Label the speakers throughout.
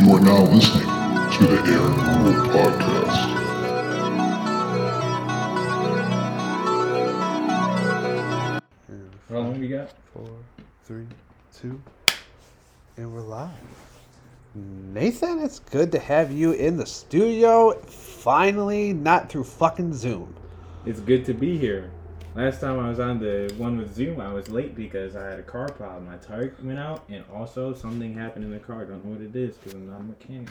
Speaker 1: You are now listening to the Aaron Rule Podcast.
Speaker 2: How long we got?
Speaker 3: Four, three, two, and we're live. Nathan, it's good to have you in the studio. Finally, not through fucking Zoom.
Speaker 2: It's good to be here. Last time I was on the one with Zoom, I was late because I had a car problem. My tire went out, and also something happened in the car. I don't know what it is because I'm not a mechanic.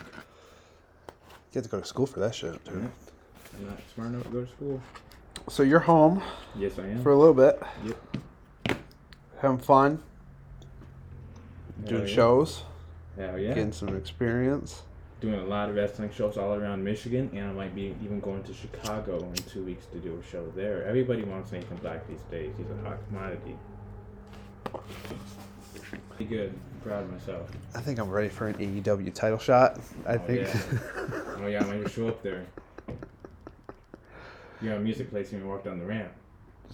Speaker 3: You have to go to school for that shit, dude.
Speaker 2: I'm not smart enough to go to school.
Speaker 3: So you're home
Speaker 2: Yes, I am.
Speaker 3: for a little bit,
Speaker 2: Yep.
Speaker 3: having fun, doing
Speaker 2: Hell yeah.
Speaker 3: shows,
Speaker 2: Hell yeah.
Speaker 3: getting some experience.
Speaker 2: Doing a lot of wrestling shows all around Michigan, and I might be even going to Chicago in two weeks to do a show there. Everybody wants Nathan Black these days. He's a hot commodity. Pretty good. I'm proud of myself.
Speaker 3: I think I'm ready for an AEW title shot. I
Speaker 2: Oh,
Speaker 3: think.
Speaker 2: yeah. Oh yeah, I might just show up there. You're on music place and you walk down the ramp.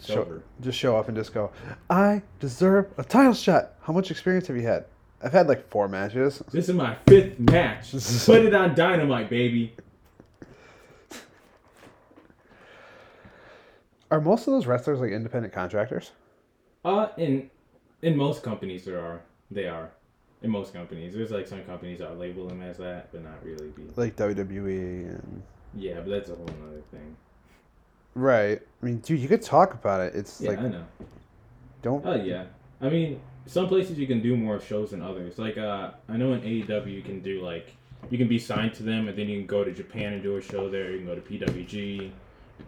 Speaker 3: Show, just show up and just go. I deserve a title shot. How much experience have you had? I've had like four matches.
Speaker 2: This is my fifth match. Put it on dynamite, baby.
Speaker 3: Are most of those wrestlers like independent contractors?
Speaker 2: Uh, in in most companies there are. They are. In most companies, there's like some companies that label them as that, but not really be.
Speaker 3: Like WWE and
Speaker 2: Yeah, but that's a whole other thing.
Speaker 3: right. I mean, dude, you could talk about it. It's
Speaker 2: Yeah,
Speaker 3: like
Speaker 2: I know.
Speaker 3: don't.
Speaker 2: Oh yeah. I mean, some places you can do more shows than others. Like uh, I know in AEW you can do like you can be signed to them, and then you can go to Japan and do a show there. You can go to PWG,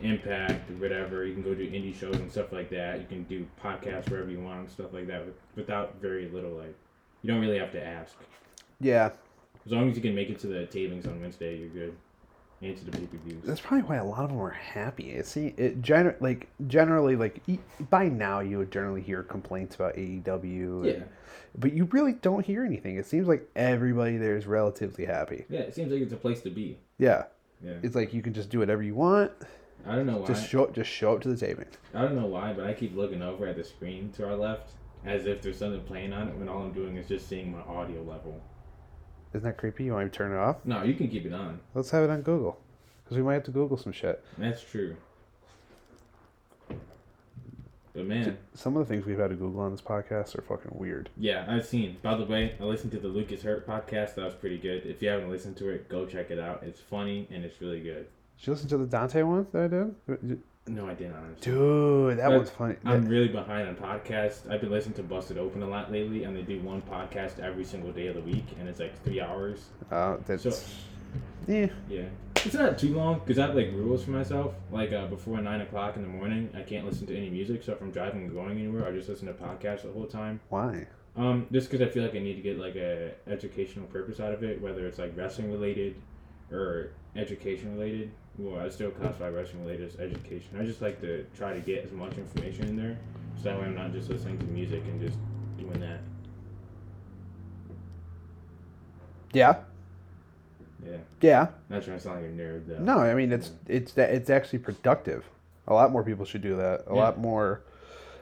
Speaker 2: Impact, whatever. You can go do indie shows and stuff like that. You can do podcasts wherever you want and stuff like that without very little like. You don't really have to ask.
Speaker 3: Yeah,
Speaker 2: As long as you can make it to the tapings on Wednesday, you're good. And to the pay per views.
Speaker 3: that's probably why a lot of them are happy. See it gener- like generally like e- by now you would generally hear complaints about AEW.
Speaker 2: Yeah.
Speaker 3: and- but you really don't hear anything. It seems like everybody there is relatively happy.
Speaker 2: Yeah, it seems like it's a place to be.
Speaker 3: Yeah,
Speaker 2: Yeah.
Speaker 3: it's like you can just do whatever you want.
Speaker 2: I don't know why.
Speaker 3: Just show just show up to the taping.
Speaker 2: I don't know why, but I keep looking over at the screen to our left as if there's something playing on it when all I'm doing is just seeing my audio level.
Speaker 3: Isn't that creepy? You want me to turn it off?
Speaker 2: No, you can keep it on.
Speaker 3: Let's have it on Google. Because we might have to Google some shit.
Speaker 2: That's true. But man,
Speaker 3: Some of the things we've had to Google on this podcast are fucking weird.
Speaker 2: yeah, I've seen. By the way, I listened to the Lucas Hurt podcast. That was pretty good. If you haven't listened to it, go check it out. It's funny and it's really good.
Speaker 3: Did you listen to the Dante one that I did?
Speaker 2: No, I didn't honestly.
Speaker 3: Dude, that
Speaker 2: But
Speaker 3: one's funny.
Speaker 2: I'm really behind on podcasts. I've been listening to Busted Open a lot lately, and they do one podcast every single day of the week, and it's like three hours.
Speaker 3: Uh, that's
Speaker 2: So-
Speaker 3: yeah.
Speaker 2: Yeah, it's not too long because I have like rules for myself. Like uh, before nine o'clock in the morning, I can't listen to any music. So if I'm driving and going anywhere, I just listen to podcasts the whole time.
Speaker 3: Why?
Speaker 2: Um, just because I feel like I need to get like a educational purpose out of it, whether it's like wrestling related or education related. Well, I still classify wrestling related as education. I just like to try to get as much information in there, so that way I'm not just listening to music and just doing that.
Speaker 3: Yeah.
Speaker 2: Yeah,
Speaker 3: Yeah.
Speaker 2: not trying to sound like a nerd though.
Speaker 3: No, I mean it's it's that it's actually productive. A lot more people should do that. A
Speaker 2: Yeah.
Speaker 3: lot more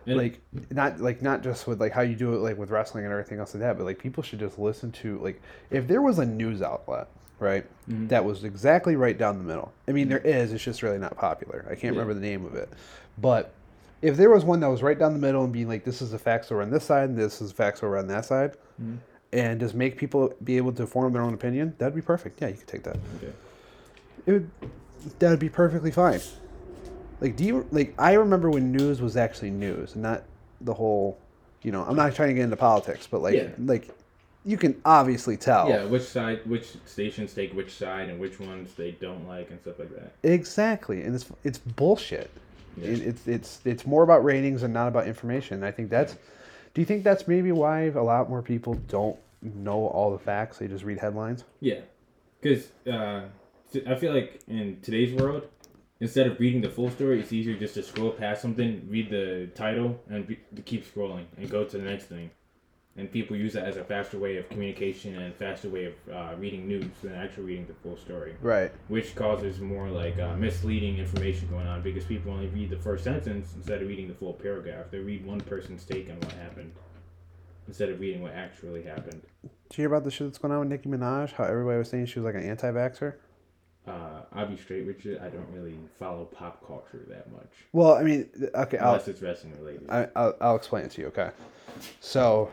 Speaker 2: And-
Speaker 3: like not like not just with like how you do it like with wrestling and everything else like that, but like people should just listen to like if there was a news outlet, right?
Speaker 2: Mhm.
Speaker 3: That was exactly right down the middle. I mean there is, it's just really not popular. I can't
Speaker 2: Yeah.
Speaker 3: remember the name of it. But if there was one that was right down the middle and being like this is the facts over on this side and this is the facts over on that side
Speaker 2: Mhm.
Speaker 3: and just make people be able to form their own opinion, that'd be perfect. Yeah, you could take that
Speaker 2: Okay.
Speaker 3: it would that would be perfectly fine. Like, do you like? I remember when news was actually news, and not the whole. You know, I'm not trying to get into politics, but like,
Speaker 2: Yeah.
Speaker 3: like, you can obviously tell.
Speaker 2: Yeah, which side, which stations take which side, and which ones they don't like, and stuff like that.
Speaker 3: Exactly, and it's it's bullshit.
Speaker 2: Yeah.
Speaker 3: It, it's it's it's more about ratings and not about information. I think that's. Do you think that's maybe why a lot more people don't know all the facts? They just read headlines.
Speaker 2: Yeah, because uh, I feel like in today's world, instead of reading the full story, it's easier just to scroll past something, read the title, and be, to keep scrolling and go to the next thing. And people use that as a faster way of communication and faster way of uh, reading news than actually reading the full story,
Speaker 3: Right.
Speaker 2: which causes more like uh, misleading information going on because people only read the first sentence instead of reading the full paragraph. They read one person's take on what happened. instead of reading what actually happened.
Speaker 3: Did you hear about the shit that's going on with Nicki Minaj? How everybody was saying she was like an anti-vaxxer.
Speaker 2: Uh, I'll be straight with you. I don't really follow pop culture that much,
Speaker 3: Well, I mean, okay, I'll,
Speaker 2: unless it's wrestling related.
Speaker 3: I, I'll, I'll explain it to you. Okay, so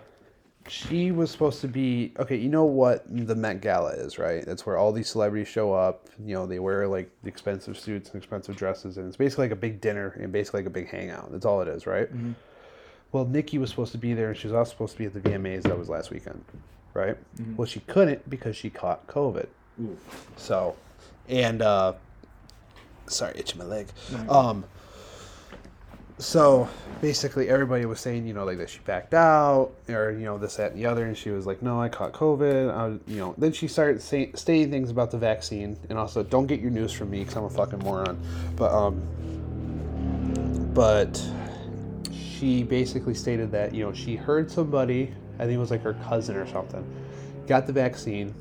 Speaker 3: she was supposed to be okay. You know what the Met Gala is, right? That's where all these celebrities show up. You know, they wear like expensive suits and expensive dresses, and it's basically like a big dinner and basically like a big hangout. That's all it is, right? Well, Nicki was supposed to be there, and she was also supposed to be at the VMAs. That was last weekend, right? Well, she couldn't because she caught COVID.
Speaker 2: Ooh,
Speaker 3: So, and uh, sorry, itching my leg. Um, so basically, everybody was saying, you know, like that she backed out, or you know, this, that, and the other, and she was like, "No, I caught COVID." I was, you know, then she started say, stating things about the vaccine, and also, don't get your news from me because I'm a fucking moron. But um, but she basically stated that you know she heard somebody, I think it was like her cousin or something, got the vaccine,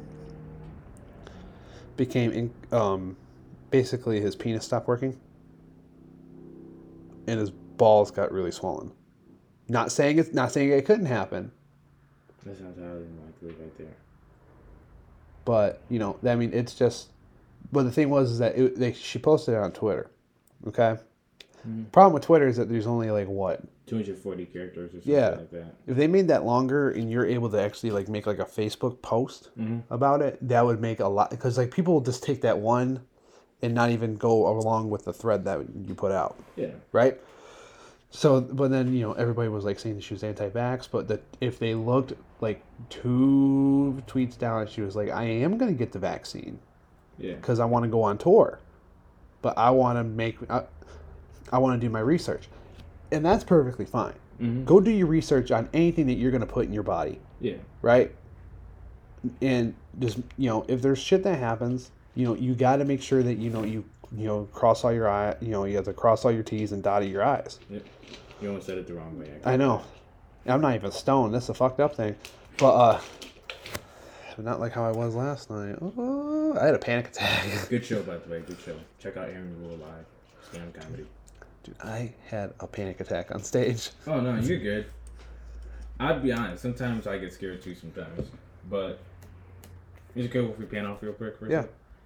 Speaker 3: became in, um, basically his penis stopped working and his balls got really swollen. Not saying it's not saying it couldn't happen,
Speaker 2: that sounds highly unlikely right there.
Speaker 3: but you know, I mean, it's just. But the thing was is that it, they, she posted it on Twitter. Okay. Mm-hmm. Problem with Twitter is that there's only like what
Speaker 2: 240 characters or something
Speaker 3: Yeah.
Speaker 2: like that.
Speaker 3: if they made that longer and you're able to actually like make like a Facebook post mm-hmm. about it, that would make a lot because like people will just take that one and not even go along with the thread that you put out.
Speaker 2: Yeah.
Speaker 3: right? So, but then you know everybody was like saying that she was anti-vax, but that if they looked like two tweets down, she was like, "I am gonna get the vaccine
Speaker 2: Yeah.
Speaker 3: because I want to go on tour, but I want to make I, I want to do my research, and that's perfectly fine.
Speaker 2: Mhm.
Speaker 3: Go do your research on anything that you're gonna put in your body,
Speaker 2: Yeah.
Speaker 3: right? And just you know, if there's shit that happens, you know, you got to make sure that you know you you know cross all your eye, you know, you have to cross all your T's and dot your I's.
Speaker 2: Yep. You almost said it the wrong way. actually.
Speaker 3: I know. I'm not even stoned. That's a fucked up thing. But uh not like how I was last night. Oh, I had a panic attack.
Speaker 2: Good show, by the way. Good show. Check out Aaron Rule live. Stand comedy.
Speaker 3: Dude, I had a panic attack on stage.
Speaker 2: Oh no, you're good. I'd be honest. Sometimes I get scared too. Sometimes, but is it good if we pan off real quick?
Speaker 3: Yeah.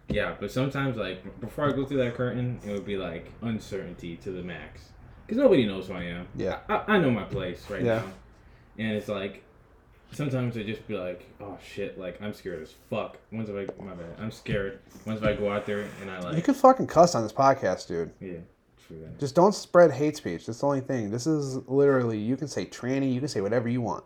Speaker 2: Yeah, but sometimes like before I go through that curtain, it would be like uncertainty to the max, because nobody knows who I am.
Speaker 3: Yeah.
Speaker 2: I, I know my place right
Speaker 3: Yeah.
Speaker 2: now, and it's like sometimes I just be like, oh shit, like I'm scared as fuck. Once if I my bad, I'm scared. Once if I go out there and I like, You
Speaker 3: can fucking cuss on this podcast, dude.
Speaker 2: yeah, true.
Speaker 3: Just don't spread hate speech. That's the only thing. This is literally you can say tranny, you can say whatever you want.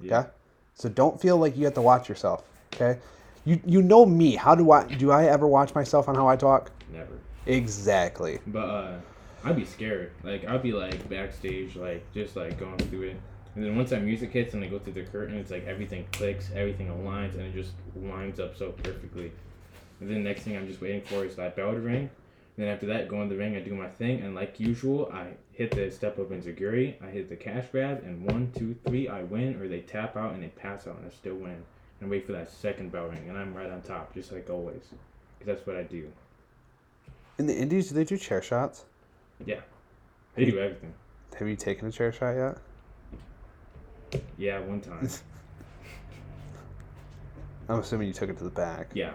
Speaker 2: Yeah.
Speaker 3: Okay? So don't feel like you have to watch yourself. Okay? You you know me. How do I do I ever watch myself on how I talk?
Speaker 2: Never.
Speaker 3: Exactly.
Speaker 2: But uh, I'd be scared. Like I'd be like backstage, like just like going through it. And then once that music hits and I go through the curtain, it's like everything clicks, everything aligns, and it just lines up so perfectly. And then next thing I'm just waiting for is that bell to ring. And then after that, go in the ring, I do my thing, and like usual, I hit the step up insecurity, I hit the cash grab, and one, two, three, I win, or they tap out and they pass out, and I still win. And wait for that second bell ring, and I'm right on top, just like always. Because that's what I do.
Speaker 3: In the indies, do they do chair shots?
Speaker 2: Yeah. They do everything.
Speaker 3: Have you taken a chair shot yet?
Speaker 2: Yeah, one time.
Speaker 3: I'm assuming you took it to the back.
Speaker 2: Yeah.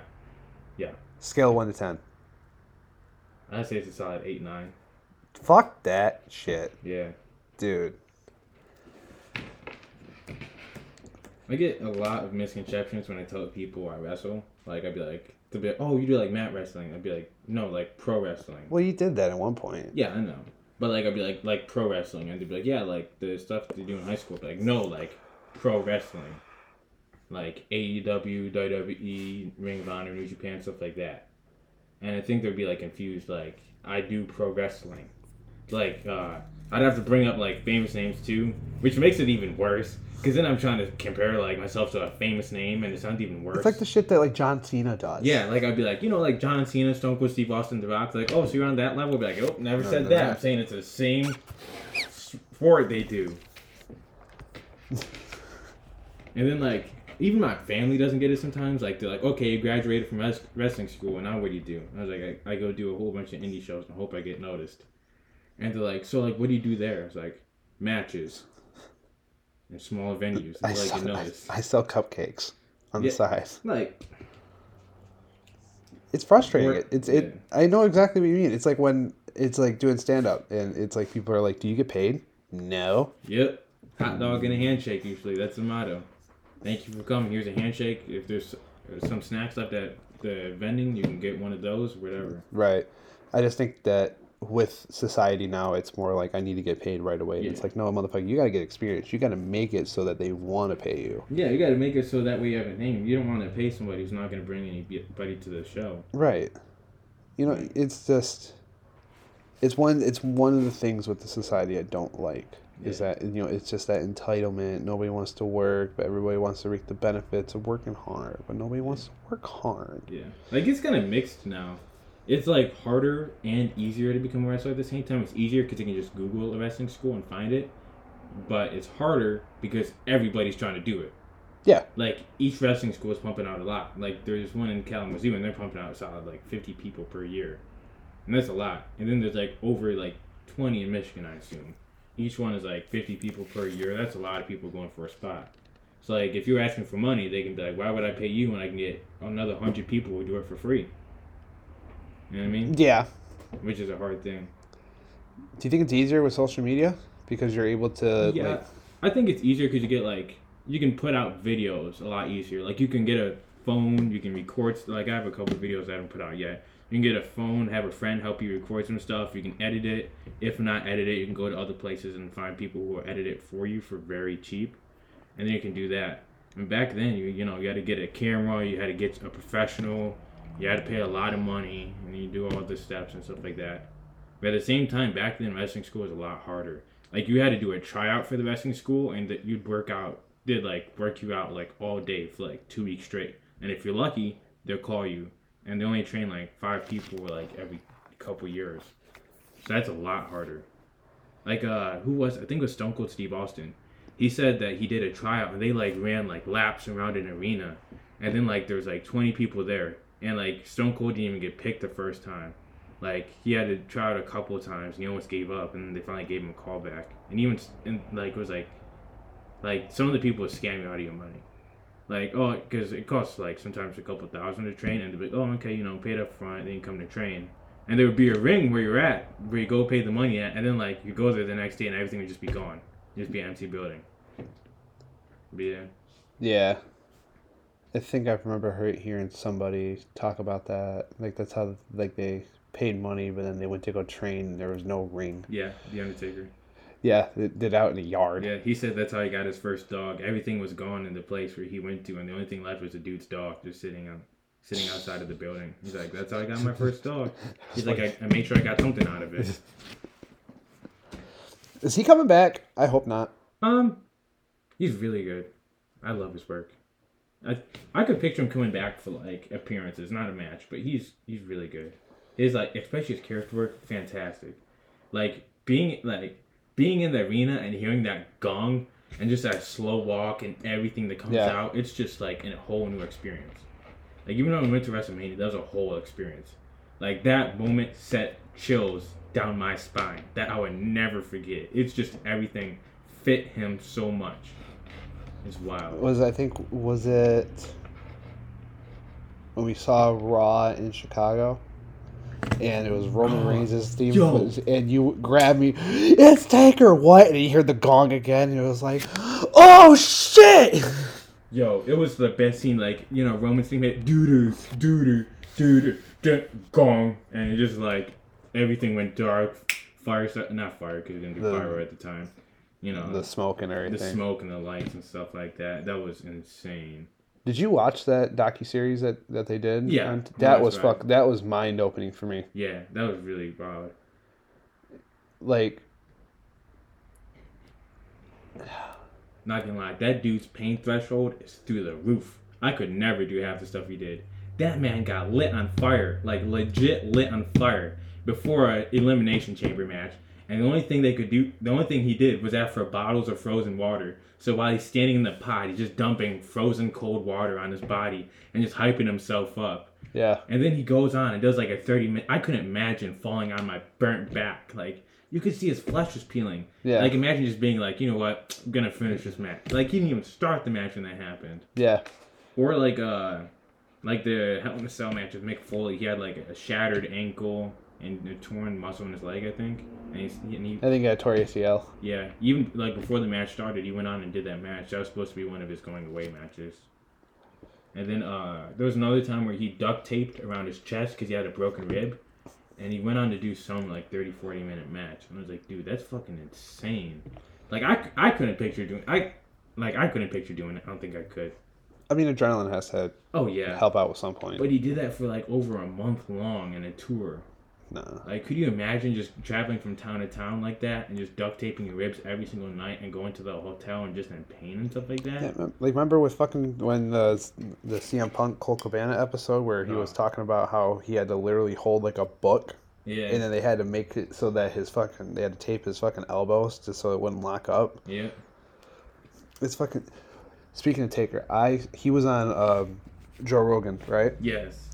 Speaker 2: Yeah.
Speaker 3: Scale one to ten.
Speaker 2: I'd say it's a solid 8 9.
Speaker 3: Fuck that shit,
Speaker 2: Yeah.
Speaker 3: dude.
Speaker 2: I get a lot of misconceptions when I tell people I wrestle. Like, I'd be like, they'll be like, oh, you do like mat wrestling. I'd be like, no, like pro wrestling.
Speaker 3: Well, you did that at one point.
Speaker 2: Yeah, I know. But like, I'd be like, like pro wrestling. And they'd be like, yeah, like the stuff they do in high school. Like, no, like pro wrestling. Like AEW, WWE, Ring of Honor, New Japan, stuff like that. And I think they'd be like confused, like, I do pro wrestling. Like, uh, I'd have to bring up like famous names too, which makes it even worse. Because then I'm trying to compare like myself to a famous name, and it sounds even worse.
Speaker 3: It's like the shit that like John Cena does.
Speaker 2: Yeah, like I'd be like, you know, like John Cena, Stone Cold Steve Austin, The Rock. Like, oh, so you're on that level? I'd be like, oh, never
Speaker 3: No,
Speaker 2: said
Speaker 3: no,
Speaker 2: that.
Speaker 3: no.
Speaker 2: I'm saying it's the same sport they do. and then like, even my family doesn't get it sometimes. Like they're like, okay, you graduated from res- wrestling school, and now what do you do? I was like, I, I go do a whole bunch of indie shows and hope I get noticed. And they're like, so like, what do you do there? I was like, matches. in smaller venues.
Speaker 3: I
Speaker 2: all
Speaker 3: sell,
Speaker 2: you
Speaker 3: I. I sell cupcakes on the
Speaker 2: Yeah.
Speaker 3: side.
Speaker 2: Like
Speaker 3: It's frustrating. It, it's it. I know exactly what you mean. It's like when it's like doing stand up and it's like people are like, "Do you get paid?" No.
Speaker 2: Yep. Hot dog and a handshake usually. That's the motto. Thank you for coming. Here's a handshake. If there's uh, some snacks left at the vending, you can get one of those, whatever.
Speaker 3: Right. I just think that with society now, it's more like I need to get paid right away. And It's like, no, motherfucker, you gotta get experience. You gotta make it so that they want to pay you.
Speaker 2: Yeah, you got to make it so that way you have a name. You don't want to pay somebody who's not going to bring anybody to the show.
Speaker 3: Right. You know, it's just it's one it's one of the things with the society I don't like. Is that you know, it's just that entitlement. Nobody wants to work, but everybody wants to reap the benefits of working hard, but nobody wants to work hard.
Speaker 2: Yeah, like it's kind of mixed now. It's like harder and easier to become a wrestler at the same time. It's easier because you can just Google a wrestling school and find it, but it's harder because everybody's trying to do it.
Speaker 3: Yeah.
Speaker 2: Like each wrestling school is pumping out a lot. Like there's one in Kalamazoo and they're pumping out solid like 50 people per year, and that's a lot. And then there's like over like 20 in Michigan, I assume. Each one is like 50 people per year. That's a lot of people going for a spot. So like if you're asking for money, they can be like, why would I pay you when I can get another hundred people who do it for free? You know what I mean?
Speaker 3: Yeah.
Speaker 2: Which is a hard thing.
Speaker 3: Do you think it's easier with social media because you're able to
Speaker 2: yeah,
Speaker 3: like
Speaker 2: I think it's easier because you get like you can put out videos a lot easier. Like you can get a phone, you can record. Like I have a couple of videos I haven't put out yet. You can get a phone, have a friend help you record some stuff. You can edit it. If not edit it, you can go to other places and find people who will edit it for you for very cheap, and then you can do that. And back then, you you know you had to get a camera, you had to get a professional, you had to pay a lot of money, and you do all the steps and stuff like that. But at the same time, back then wrestling school was a lot harder. Like you had to do a tryout for the wrestling school, and that you'd work out, did like work you out like all day for like two weeks straight. And if you're lucky, they'll call you, and they only train like five people like every couple years. So that's a lot harder. Like uh, who was I think it was Stone Cold Steve Austin. He said that he did a tryout and they like ran like laps around an arena, and then like there was like 20 people there, and like Stone Cold didn't even get picked the first time. Like he had to try out a couple times, and he almost gave up, and they finally gave him a call back. And even and like it was like, like some of the people were scamming out of your money. Like oh, because it costs like sometimes a couple thousand to train, and they'd be like, oh okay, you know, paid up front, then come to train, and there would be a ring where you're at, where you go pay the money at, and then like you go there the next day, and everything would just be gone, just be an empty building. But yeah,
Speaker 3: Yeah. I think I remember her hearing somebody talk about that. Like that's how like they paid money, but then they went to go train. And there was no ring.
Speaker 2: yeah, the Undertaker.
Speaker 3: Yeah, they did out in the yard.
Speaker 2: Yeah, he said that's how he got his first dog. Everything was gone in the place where he went to, and the only thing left was the dude's dog just sitting on, sitting outside of the building. He's like, "That's how I got my first dog." He's like, "I, I made sure I got something out of it."
Speaker 3: Is he coming back? I hope not.
Speaker 2: Um, he's really good. I love his work. I I could picture him coming back for like appearances, not a match, but he's he's really good. His like, especially his character work, fantastic. Like being like being in the arena and hearing that gong and just that slow walk and everything that comes
Speaker 3: Yeah.
Speaker 2: out, it's just like a whole new experience. Like even though we went to WrestleMania, that was a whole experience. Like that moment set chills down my spine that I would never forget. It's just everything fit him so much. It's wild.
Speaker 3: Was I think was it when we saw Raw in Chicago, and it was Roman
Speaker 2: Oh,
Speaker 3: Reigns' theme,
Speaker 2: yo.
Speaker 3: was- and you grabbed me. It's Taker. What? And you heard the gong again, and it was like, oh shit!
Speaker 2: Yo, it was the best scene. Like you know, Roman's thing hit doo doo doo doo doo gong, and it just like everything went dark. Fire, not fire because it didn't do fire at the time. You know,
Speaker 3: The smoke and everything, the
Speaker 2: smoke and the lights and stuff like that. That was insane.
Speaker 3: Did you watch that docu series that that they did?
Speaker 2: Yeah,
Speaker 3: on- that was
Speaker 2: right.
Speaker 3: fuck. That was mind opening for me.
Speaker 2: Yeah, that was really wild.
Speaker 3: Like,
Speaker 2: Not gonna lie, that dude's pain threshold is through the roof. I could never do half the stuff he did. That man got lit on fire, like legit lit on fire, before a elimination chamber match. And the only thing they could do, the only thing he did was ask for bottles of frozen water. So while he's standing in the pot, he's just dumping frozen cold water on his body and just hyping himself up.
Speaker 3: yeah,
Speaker 2: And then he goes on and does like a 30 minute. I couldn't imagine falling on my burnt back. Like, you could see his flesh was peeling.
Speaker 3: Yeah.
Speaker 2: Like imagine just being like, you know what, I'm gonna finish this match. Like he didn't even start the match when that happened.
Speaker 3: Yeah.
Speaker 2: Or like uh, like the Hell in a Cell match with Mick Foley. He had like a shattered ankle and a torn muscle in his leg, I think. And he's and he
Speaker 3: I think I tore ACL.
Speaker 2: yeah, even like before the match started, he went on and did that match. That was supposed to be one of his going away matches. And then uh, there was another time where he duct taped around his chest because he had a broken rib. And he went on to do some like 30, 40 minute match. And I was like, dude, that's fucking insane. Like, I, I couldn't picture doing I Like, I couldn't picture doing it. I don't think I could.
Speaker 3: I mean, adrenaline has to
Speaker 2: Oh, yeah.
Speaker 3: help out at some point.
Speaker 2: But he did that for like over a month long in a tour.
Speaker 3: No.
Speaker 2: Like, could you imagine just traveling from town to town like that and just duct taping your ribs every single night and going to the hotel and just in pain and stuff like that?
Speaker 3: Yeah, like remember with fucking when the the CM Punk Colt Cabana episode where he was
Speaker 2: Oh.
Speaker 3: talking about how he had to literally hold like a book
Speaker 2: Yeah.
Speaker 3: and then they had to make it so that his fucking they had to tape his fucking elbows just so it wouldn't lock up.
Speaker 2: yeah.
Speaker 3: It's fucking. Speaking of Taker, I he was on um, Joe Rogan, right?
Speaker 2: Yes.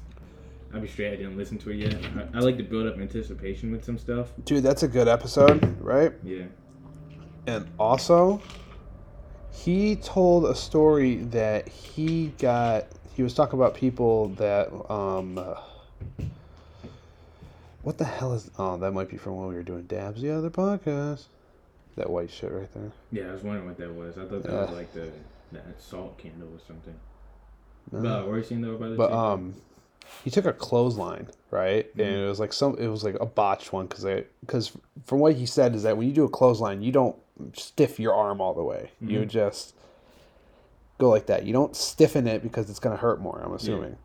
Speaker 2: I'll be straight. I didn't listen to it yet. I, I like to build up anticipation with some stuff.
Speaker 3: Dude, that's a good episode, right?
Speaker 2: Yeah.
Speaker 3: And also, he told a story that he got. He was talking about people that. um uh, What the hell is. Oh, that might be from when we were doing Dabs, the other podcast. That white shit right there.
Speaker 2: Yeah, I was wondering what that was. I thought that
Speaker 3: Yeah.
Speaker 2: was like the that salt candle or something.
Speaker 3: No.
Speaker 2: But uh, where you seeing though by the
Speaker 3: But um, he took a clothesline, right? And
Speaker 2: Mm-hmm.
Speaker 3: it was like some, it was like a botched one because because from what he said is that when you do a clothesline, you don't stiff your arm all the way. You
Speaker 2: Mhm.
Speaker 3: just go like that. You don't stiffen it because it's gonna hurt more. I'm assuming.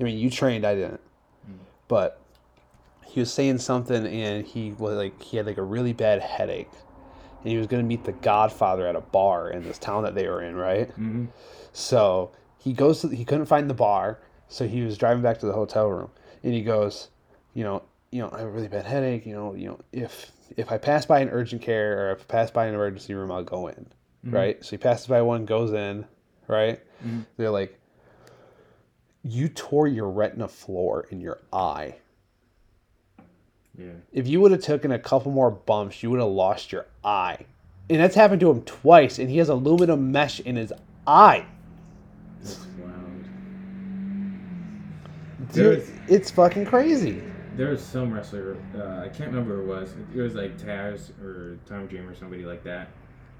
Speaker 3: I mean, you trained, I didn't,
Speaker 2: Mm.
Speaker 3: but he was saying something, and he was like he had like a really bad headache, and he was gonna meet the Godfather at a bar in this town that they were in, right?
Speaker 2: Mhm.
Speaker 3: So he goes to he couldn't find the bar, so he was driving back to the hotel room, and he goes, you know, you know, I have a really bad headache. You know, you know, if if I pass by an urgent care or if I pass by an emergency room, I'll go in, right? So he passes by one, goes in, right?
Speaker 2: Mhm.
Speaker 3: They're like, you tore your retina floor in your eye.
Speaker 2: Yeah.
Speaker 3: If you would have taken a couple more bumps, you would have lost your eye. And that's happened to him twice, and he has aluminum mesh in his eye.
Speaker 2: That's wild.
Speaker 3: Dude,
Speaker 2: There's-
Speaker 3: it's fucking crazy.
Speaker 2: There was some wrestler, uh, I can't remember who it was. It was like Taz or Tom Dreamer or somebody like that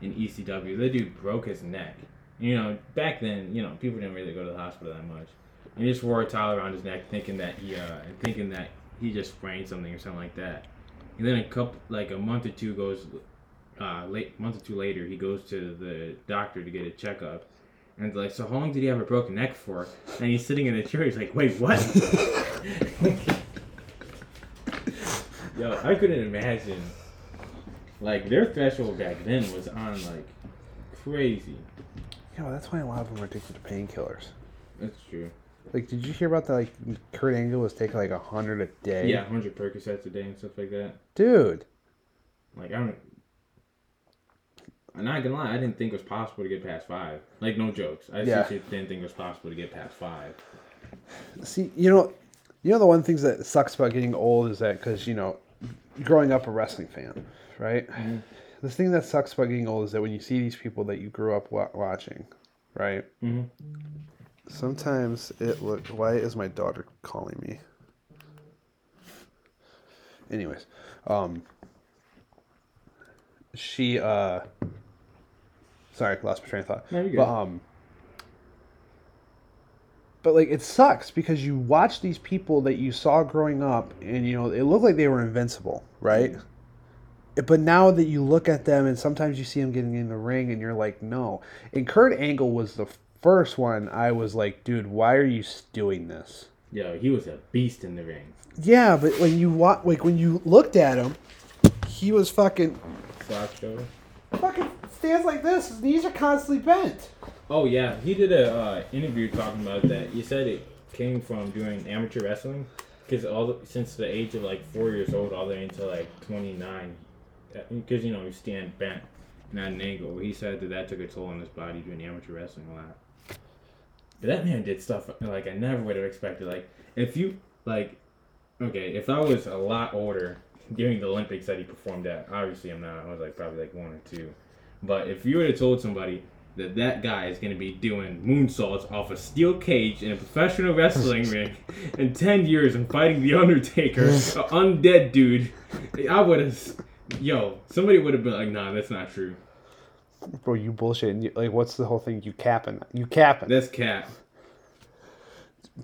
Speaker 2: in ECW. The dude broke his neck. You know, back then, you know, people didn't really go to the hospital that much. And he just wore a towel around his neck, thinking that he, uh, thinking that he just sprained something or something like that. And then a couple, like a month or two goes, uh, late month or two later, he goes to the doctor to get a checkup. And it's like, so how long did he have a broken neck for? And he's sitting in a chair. He's like, wait, what? Yo, I couldn't imagine. Like their threshold back then was on like crazy.
Speaker 3: Yeah, well, that's why a lot of them are addicted to painkillers.
Speaker 2: That's true.
Speaker 3: Like, did you hear about that? Like, Kurt Angle was taking like a hundred a day.
Speaker 2: Yeah, hundred Percocets a day and stuff like that.
Speaker 3: dude.
Speaker 2: Like I don't. I'm not gonna lie, I didn't think it was possible to get past five. Like no jokes, I
Speaker 3: Yeah.
Speaker 2: didn't think it was possible to get past five.
Speaker 3: See, you know, you know the one things that sucks about getting old is that because you know, growing up a wrestling fan, right? The thing that sucks about getting old is that when you see these people that you grew up watching, right?
Speaker 2: Mhm.
Speaker 3: Sometimes it look. Why is my daughter calling me? Anyways, um, she uh, sorry, lost my train of thought.
Speaker 2: No.
Speaker 3: But um, but like it sucks because you watch these people that you saw growing up, and you know it looked like they were invincible, right? But now that you look at them, and sometimes you see them getting in the ring, and you're like, no. And Kurt Angle was the first one. I was like, dude, why are you doing this?
Speaker 2: Yo, he was a beast in the ring.
Speaker 3: Yeah, but when you wa- like when you looked at him, he was fucking
Speaker 2: show.
Speaker 3: fucking stands like this. His knees are constantly bent.
Speaker 2: Oh yeah, he did a uh, interview talking about that. He said it came from doing amateur wrestling because all the, since the age of like four years old all the way until like twenty nine, because you know you stand bent and at an angle. He said that that took a toll on his body doing amateur wrestling a lot. But that man did stuff like I never would have expected. Like if you like, okay, if I was a lot older during the Olympics that he performed at. Obviously, I'm not. I was like probably like one or two. But if you would have told somebody that that guy is going to be doing moonsaults off a steel cage in a professional wrestling ring in 10 years and fighting The Undertaker, an undead dude, I would have. Yo, somebody would have been like, nah, that's not true.
Speaker 3: Bro, you bullshit. You, like, what's the whole thing? You capping? You capping?
Speaker 2: That's cap.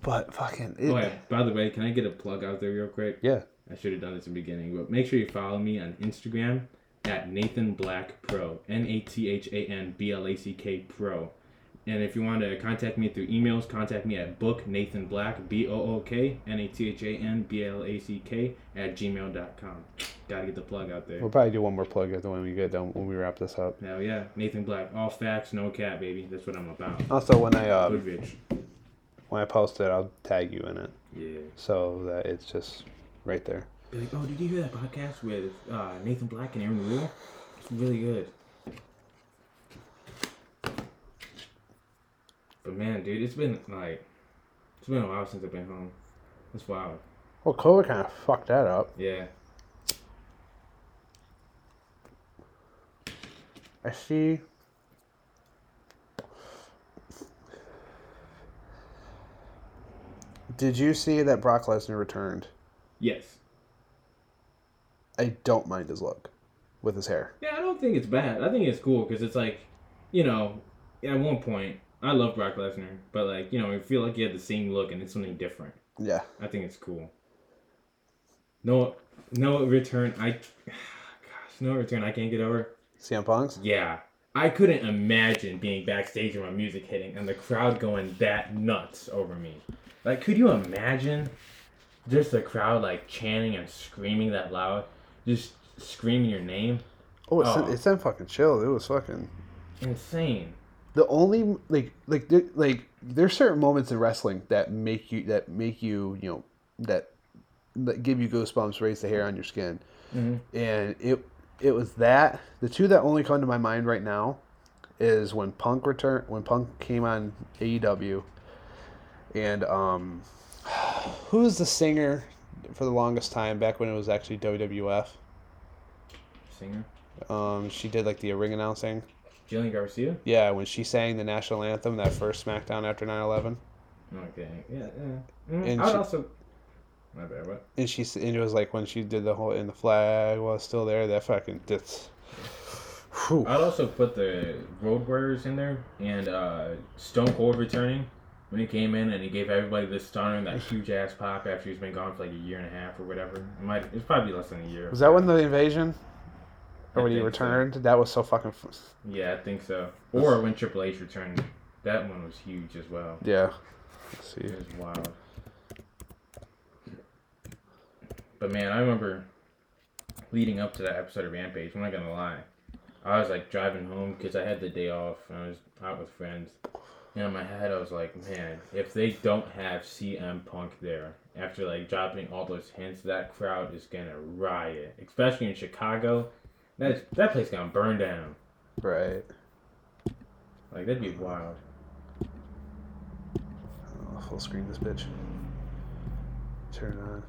Speaker 3: But fucking. It,
Speaker 2: Oh, yeah. By the way, can I get a plug out there real quick?
Speaker 3: yeah.
Speaker 2: I should have done this in the beginning, but make sure you follow me on Instagram at Nathan Black Pro, N A T H A N B L A C K Pro. And if you want to contact me through emails, contact me at book Nathan Black B O O K N A T H A N B L A C K at gmail.com. Gotta get the plug out there.
Speaker 3: We'll probably do one more plug at the when we get done when we wrap this up.
Speaker 2: Hell yeah, Nathan Black, all facts, no cat, baby. That's what I'm about.
Speaker 3: Also, when I uh,
Speaker 2: Goodrich.
Speaker 3: when I post it, I'll tag you in it
Speaker 2: Yeah.
Speaker 3: so that it's just right there.
Speaker 2: Be like, oh, did you hear that podcast with uh, Nathan Black and Aaron Rule? It's really good. But man, dude, it's been like, it's been a while since I've been home. That's wild.
Speaker 3: Well, COVID kind of fucked that up.
Speaker 2: Yeah.
Speaker 3: I see. Did you see that Brock Lesnar returned?
Speaker 2: Yes.
Speaker 3: I don't mind his look with his hair.
Speaker 2: Yeah, I don't think it's bad. I think it's cool because it's like, you know, at one point, I love Brock Lesnar, but like, you know, I feel like he had the same look and it's something different.
Speaker 3: Yeah.
Speaker 2: I think it's cool. No, no return. I, gosh, no return. I can't get over.
Speaker 3: CM Punk's?
Speaker 2: Yeah, I couldn't imagine being backstage and my music hitting and the crowd going that nuts over me. Like, could you imagine just the crowd like chanting and screaming that loud, just screaming your name?
Speaker 3: Oh, it's,
Speaker 2: Oh.
Speaker 3: it's fucking chill. It was fucking.
Speaker 2: Insane.
Speaker 3: The only like like there, like there's certain moments in wrestling that make you that make you you know that that give you goosebumps, raise the hair on your skin,
Speaker 2: Mhm.
Speaker 3: and it it was that the two that only come to my mind right now is when Punk returned when Punk came on AEW, and um, who was the singer for the longest time back when it was actually WWF?
Speaker 2: Singer
Speaker 3: Um, she did like the ring announcing.
Speaker 2: Lilian Garcia.
Speaker 3: Yeah, when she sang the national anthem that first SmackDown after 9/11,
Speaker 2: Okay. Yeah. yeah. Mm,
Speaker 3: And
Speaker 2: I would
Speaker 3: she-
Speaker 2: also. My bad. What?
Speaker 3: and she and it was like when she did the whole and the flag was still there. That fucking that's. Whew.
Speaker 2: I'd also put the Road Warriors in there and uh, Stone Cold returning when he came in and he gave everybody this stunner and that huge ass pop after he's been gone for like a year and a half or whatever. It might it's probably less than a year.
Speaker 3: Was that when the invasion? Or
Speaker 2: I
Speaker 3: when he
Speaker 2: think so.
Speaker 3: returned? That was so fucking. F-
Speaker 2: Yeah, I think so. Or when Triple H returned, that one was huge as well.
Speaker 3: yeah. Let's see.
Speaker 2: It was wild. But man, I remember leading up to that episode of Rampage. I'm not gonna lie, I was like driving home because I had the day off and I was out with friends. And in my head, I was like, man, if they don't have CM Punk there after like dropping all those hints, that crowd is gonna riot. Especially in Chicago, that that place gonna burn down.
Speaker 3: Right.
Speaker 2: Like that'd be wild.
Speaker 3: Oh, full screen this bitch. Turn on.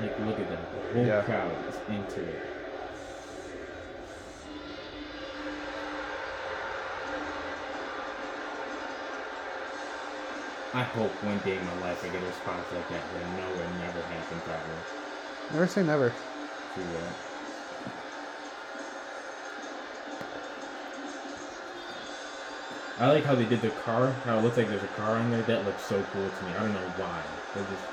Speaker 2: Like look at that, the whole
Speaker 3: Yeah.
Speaker 2: crowd is into it. I hope one day in my life I get a response like that, but I know it never happened probably.
Speaker 3: Never say never.
Speaker 2: That. I like how they did the car, how it looks like there's a car on there. That looks so cool to me. I don't know why. They just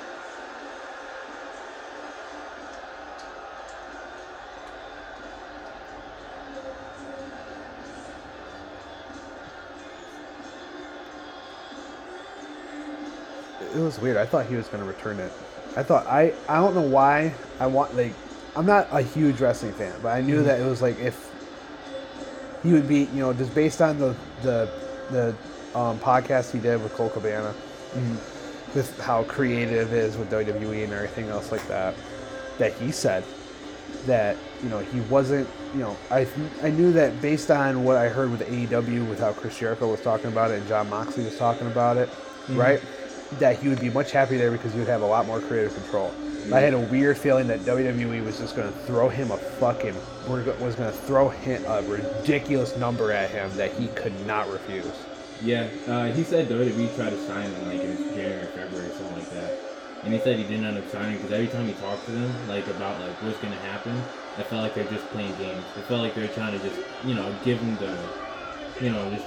Speaker 3: It was weird. I thought he was gonna return it. I thought I I don't know why I want like I'm not a huge wrestling fan, but I knew mm-hmm. that it was like if he would be you know just based on the the the um, podcast he did with Colt Cabana, mm-hmm. with how creative it is with WWE and everything else like that, that he said that you know he wasn't you know I I knew that based on what I heard with AEW with how Chris Jericho was talking about it and Jon Moxley was talking about it mm-hmm. right? That he would be much happier there because he would have a lot more creative control. I had a weird feeling that WWE was just going to throw him a fucking was going to throw him a ridiculous number at him that he could not refuse.
Speaker 2: Yeah, uh, he said WWE tried to sign him like in January, February, something like that. And he said he didn't end up signing because every time he talked to them, like about like what's gonna happen, I felt like they're just playing games. It felt like they're trying to just, you know, give him the, you know, just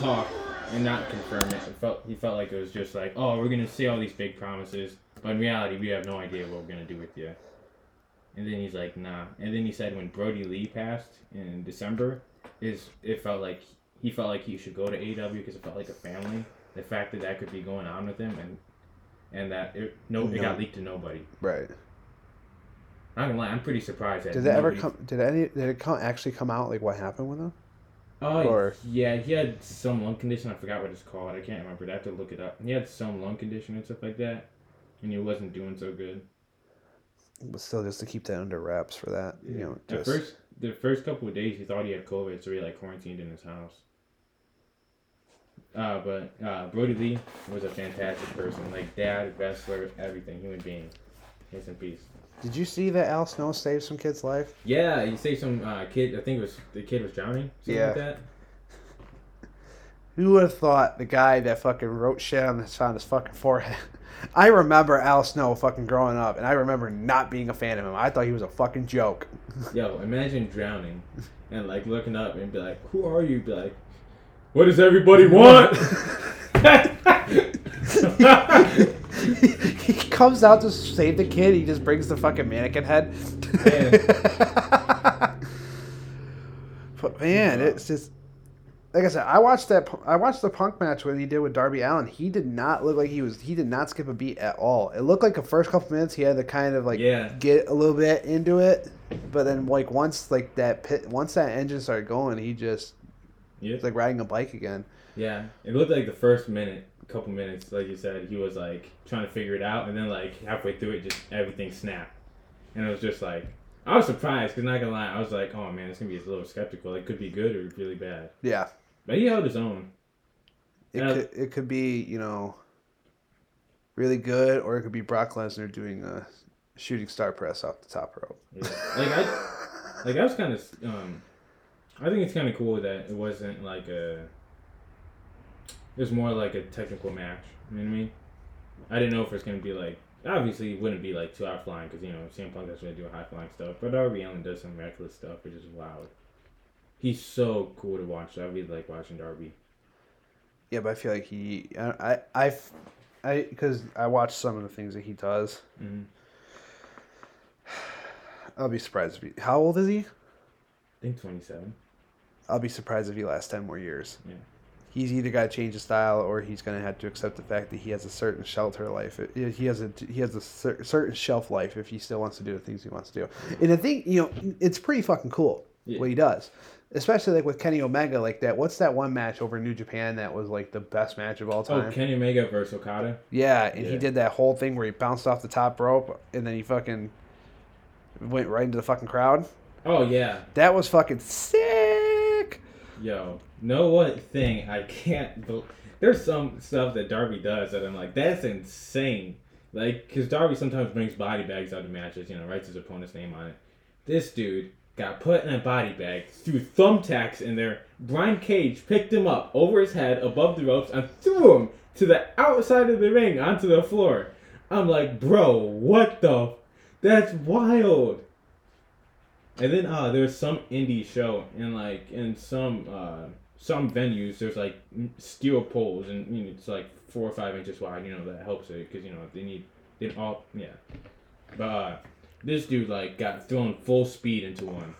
Speaker 2: talk and not confirm it. It felt he felt like it was just like, oh, we're gonna say all these big promises, but in reality, we have no idea what we're gonna do with you. And then he's like, nah. And then he said when Brodie Lee passed in December, is it felt like he felt like he should go to AEW because it felt like a family. The fact that that could be going on with him and and that it no, it
Speaker 3: No.
Speaker 2: got leaked to nobody.
Speaker 3: Right.
Speaker 2: I'm not gonna lie, I'm pretty surprised. That
Speaker 3: Did that ever come? Did any? Did it come actually come out like what happened with him?
Speaker 2: Oh
Speaker 3: or-
Speaker 2: yeah, he had some lung condition. I forgot what it's called. I can't remember. I have to look it up. He had some lung condition and stuff like that, and he wasn't doing so good.
Speaker 3: But still, just to keep that under wraps for that, you know,
Speaker 2: At
Speaker 3: just
Speaker 2: first, the first couple of days, he thought he had COVID, so he like quarantined in his house. Uh, but uh, Brodie Lee was a fantastic person, like dad, wrestler, everything, human being. Rest in peace.
Speaker 3: Did you see that Al Snow saved some kid's life?
Speaker 2: Yeah, you saved some uh, kid. I think it was the kid was drowning. Something
Speaker 3: Yeah.
Speaker 2: like that.
Speaker 3: Who would have thought the guy that fucking wrote shit on his on his fucking forehead? I remember Al Snow fucking growing up, and I remember not being a fan of him. I thought he was a fucking joke.
Speaker 2: Yo, imagine drowning and like looking up and be like, "Who are you?" Be like, "What does everybody want?"
Speaker 3: he comes out to save the kid. He just brings the fucking mannequin head. but man, it's just like I said. I watched that. I watched the Punk match when he did with Darby Allin. He did not look like he was. He did not skip a beat at all. It looked like the first couple minutes he had to kind of like
Speaker 2: Yeah.
Speaker 3: get a little bit into it, but then like once like that pit, once that engine started going, he just
Speaker 2: yeah.
Speaker 3: was like riding a bike again.
Speaker 2: Yeah, it looked like the first minute, couple minutes, like you said, he was like trying to figure it out, and then like halfway through it, just everything snapped, and it was just like I was surprised because not gonna lie, I was like, oh man, it's gonna be a little skeptical. It could be good or really bad,
Speaker 3: Yeah,
Speaker 2: but he held his own.
Speaker 3: it could it could be you know really good, or it could be Brock Lesnar doing a shooting star press off the top rope.
Speaker 2: Yeah. Like I, like I was kind of, um, I think it's kind of cool that it wasn't like a. It was more like a technical match. You know what I mean? I didn't know if it's gonna be like. Obviously, it wouldn't be like two out flying because you know CM Punk doesn't really do high flying stuff, but Darby Allin does some reckless stuff, which is wild. He's so cool to watch. I really like watching Darby.
Speaker 3: Yeah, but I feel like he, I, I, I, I because I watched some of the things that he does.
Speaker 2: hmm
Speaker 3: I'll be surprised if he. How old is he?
Speaker 2: I think twenty seven.
Speaker 3: I'll be surprised if he lasts ten more years.
Speaker 2: Yeah.
Speaker 3: He's either got to change his style, or he's going to have to accept the fact that he has a certain shelter life. He has a he has a cer- certain shelf life if he still wants to do the things he wants to do. And I think you know it's pretty fucking cool
Speaker 2: Yeah.
Speaker 3: what he does, especially like with Kenny Omega. Like that, what's that one match over New Japan that was like the best match of all time?
Speaker 2: Oh,
Speaker 3: time?
Speaker 2: Kenny Omega versus Okada.
Speaker 3: Yeah, and he did that whole thing where he bounced off the top rope and then he fucking went right into the fucking crowd.
Speaker 2: Oh yeah,
Speaker 3: That was fucking sick.
Speaker 2: Yo, know what thing I can't. Bel- There's some stuff that Darby does that I'm like, that's insane. Like, because Darby sometimes brings body bags out of matches, you know, writes his opponent's name on it. This dude got put in a body bag, threw thumbtacks in there. Brian Cage picked him up over his head above the ropes and threw him to the outside of the ring onto the floor. I'm like, bro, what the? That's wild. And then uh, there's some indie show and like in some uh, some venues there's like steel poles and you know, it's like four or five inches wide. You know that helps it because you know they need they all yeah. But uh, this dude like got thrown full speed into one,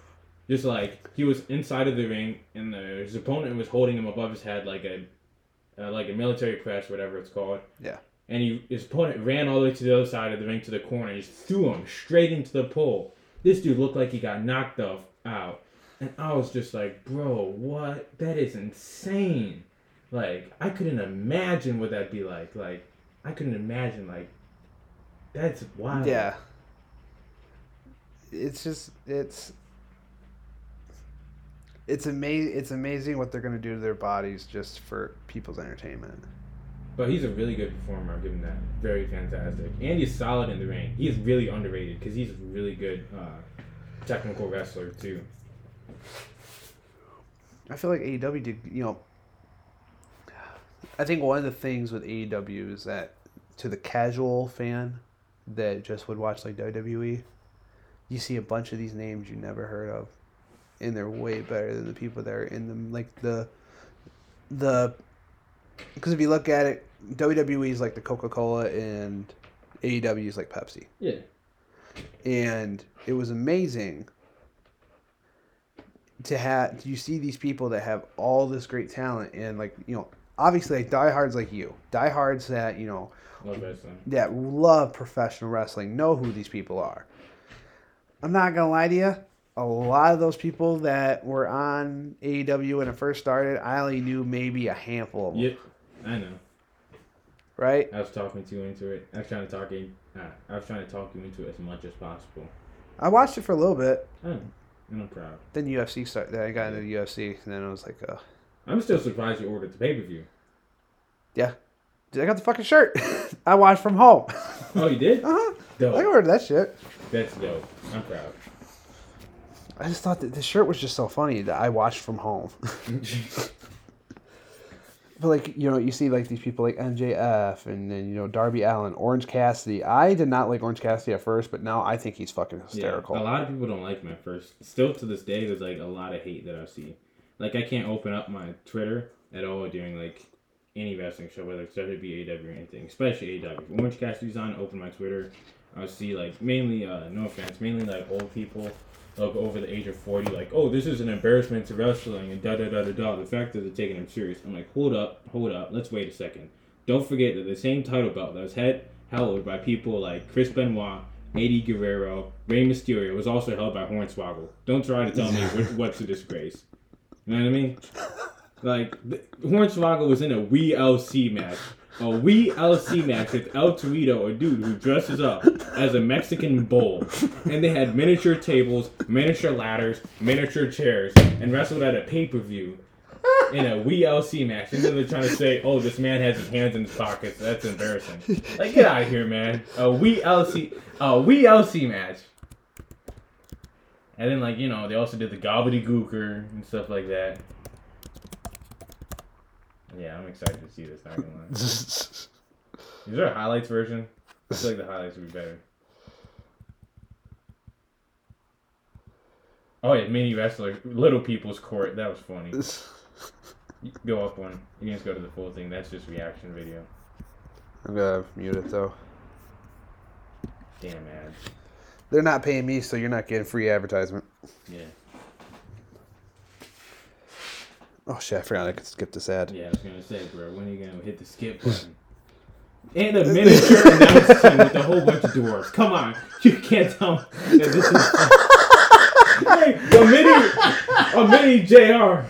Speaker 2: just like he was inside of the ring and the, his opponent was holding him above his head like a uh, like a military press whatever it's called.
Speaker 3: Yeah.
Speaker 2: And he, his opponent ran all the way to the other side of the ring to the corner and just threw him straight into the pole. This dude looked like he got knocked off out. And I was just like, bro, what? That is insane. Like, I couldn't imagine what that'd be like. Like, I couldn't imagine, like, that's wild.
Speaker 3: Yeah. It's just it's it's amazing it's amazing what they're going to do to their bodies just for people's entertainment.
Speaker 2: But he's a really good performer. I'll give him that. Very fantastic. And he's solid in the ring. He's really underrated because he's a really good uh, technical wrestler too.
Speaker 3: I feel like AEW did, you know. I think one of the things with AEW is that to the casual fan that just would watch like WWE, you see a bunch of these names you never heard of, and they're way better than the people that are in them. Like the, the, because if you look at it, WWE is like the Coca Cola and AEW is like Pepsi.
Speaker 2: Yeah.
Speaker 3: and it was amazing to have you see these people that have all this great talent and like you know obviously like diehards like you. Diehards that you know
Speaker 2: Love
Speaker 3: that love professional wrestling know who these people are. I'm not gonna lie to you a lot of those people that were on AEW when it first started, I only knew maybe a handful of them,
Speaker 2: Yep. I know.
Speaker 3: right?
Speaker 2: I was talking to you into it. I was trying to talk you. Uh, I was trying to talk you into it as much as possible.
Speaker 3: I watched it for a little bit.
Speaker 2: And I'm proud.
Speaker 3: Then UFC started. Then I got into the UFC, and then I was like, uh,
Speaker 2: I'm still surprised you ordered the pay per view.
Speaker 3: yeah, Dude, I got the fucking shirt. I watched from home.
Speaker 2: Oh, you did?
Speaker 3: Uh huh. I ordered that shit.
Speaker 2: That's dope. I'm proud.
Speaker 3: I just thought that the shirt was just so funny that I watched from home. But like you know, you see like these people like MJF and then you know Darby Allin, Orange Cassidy. I did not like Orange Cassidy at first, but now I think he's fucking hysterical.
Speaker 2: Yeah, a lot of people don't like him at first. Still to this day, there's like a lot of hate that I see. Like I can't open up my Twitter at all during like any wrestling show, whether it's WWE, AEW, or anything, especially AEW. If Orange Cassidy's on, open my Twitter. I see like mainly, uh, no offense, mainly like old people of over the age of forty, like, oh, this is an embarrassment to wrestling and da da da da da. The fact that they're taking him serious, I'm like, hold up, hold up, let's wait a second. Don't forget that the same title belt that was head held by people like Chris Benoit, Eddie Guerrero, Rey Mysterio was also held by Hornswoggle. Don't try to tell me what, what's a disgrace. You know what I mean? Like th- Hornswoggle was in a WeeLC match. A WeeLC match with El Torito, a dude who dresses up as a Mexican bull. And they had miniature tables, miniature ladders, miniature chairs, and wrestled at a pay per view in a WeeLC match. And then they're trying to say, oh, this man has his hands in his pockets. That's embarrassing. Like, get out of here, man. A WeeLC, a WeeLC match. And then, like, you know, they also did the gobbledygooker and stuff like that. Yeah, I'm excited to see this, not gonna lie. Is there a highlights version? I feel like the highlights would be better. Oh yeah, mini wrestler, little people's court. That was funny. You Go up one. You can just go to the full thing. That's just reaction video.
Speaker 3: I'm gonna mute it though.
Speaker 2: Damn ads.
Speaker 3: They're not paying me, so you're not getting free advertisement.
Speaker 2: Yeah.
Speaker 3: Oh shit, I forgot I could skip this ad.
Speaker 2: Yeah, I was gonna say, bro, when are you gonna hit the skip button? And a miniature announce team with a whole bunch of dwarves. Come on, you can't tell me that this is. hey, a mini, a mini Jr.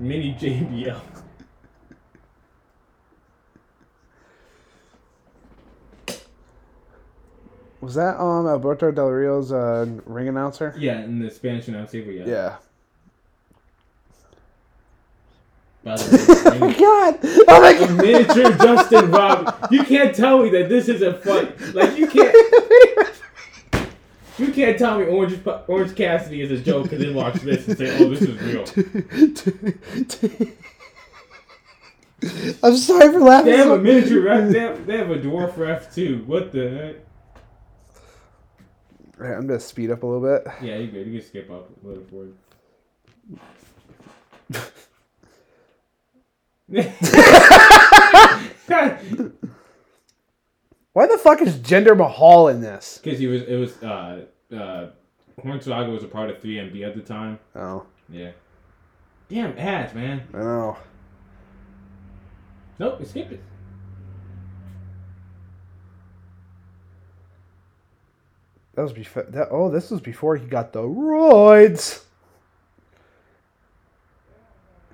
Speaker 2: Mini JBL.
Speaker 3: Was that um Alberto Del Rio's uh, ring announcer?
Speaker 2: Yeah, in the Spanish announcer. Yeah.
Speaker 3: Yeah.
Speaker 2: By the way,
Speaker 3: Oh my god! Oh my
Speaker 2: a
Speaker 3: god!
Speaker 2: miniature Justin Rob. You can't tell me that this is a fight. Like you can't. You can't tell me Orange Orange Cassidy is a joke and then watch this and say, "Oh, this is real."
Speaker 3: I'm sorry for laughing.
Speaker 2: They have
Speaker 3: so-
Speaker 2: a miniature ref. They have, they have a dwarf ref too. What the heck?
Speaker 3: Alright, I'm gonna speed up a little bit.
Speaker 2: Yeah, you good. You can skip up a little forward.
Speaker 3: Why the fuck is Jinder Mahal in this?
Speaker 2: Because he was, it was, uh, uh, Hornswoggle was a part of 3MB at the time.
Speaker 3: Oh,
Speaker 2: Yeah. Damn ads, man.
Speaker 3: I know.
Speaker 2: Nope, skip it.
Speaker 3: That was before. That oh, this was before he got the roids.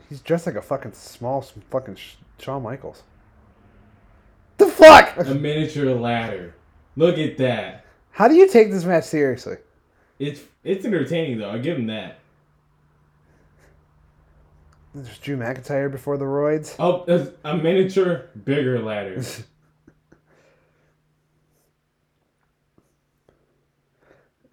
Speaker 3: He's dressed like a fucking small, fucking Shawn Michaels. The fuck?
Speaker 2: A miniature ladder. Look at that.
Speaker 3: How do you take this match seriously?
Speaker 2: It's it's entertaining though. I give him that.
Speaker 3: There's Drew McIntyre before the roids.
Speaker 2: Oh, a miniature, bigger ladder.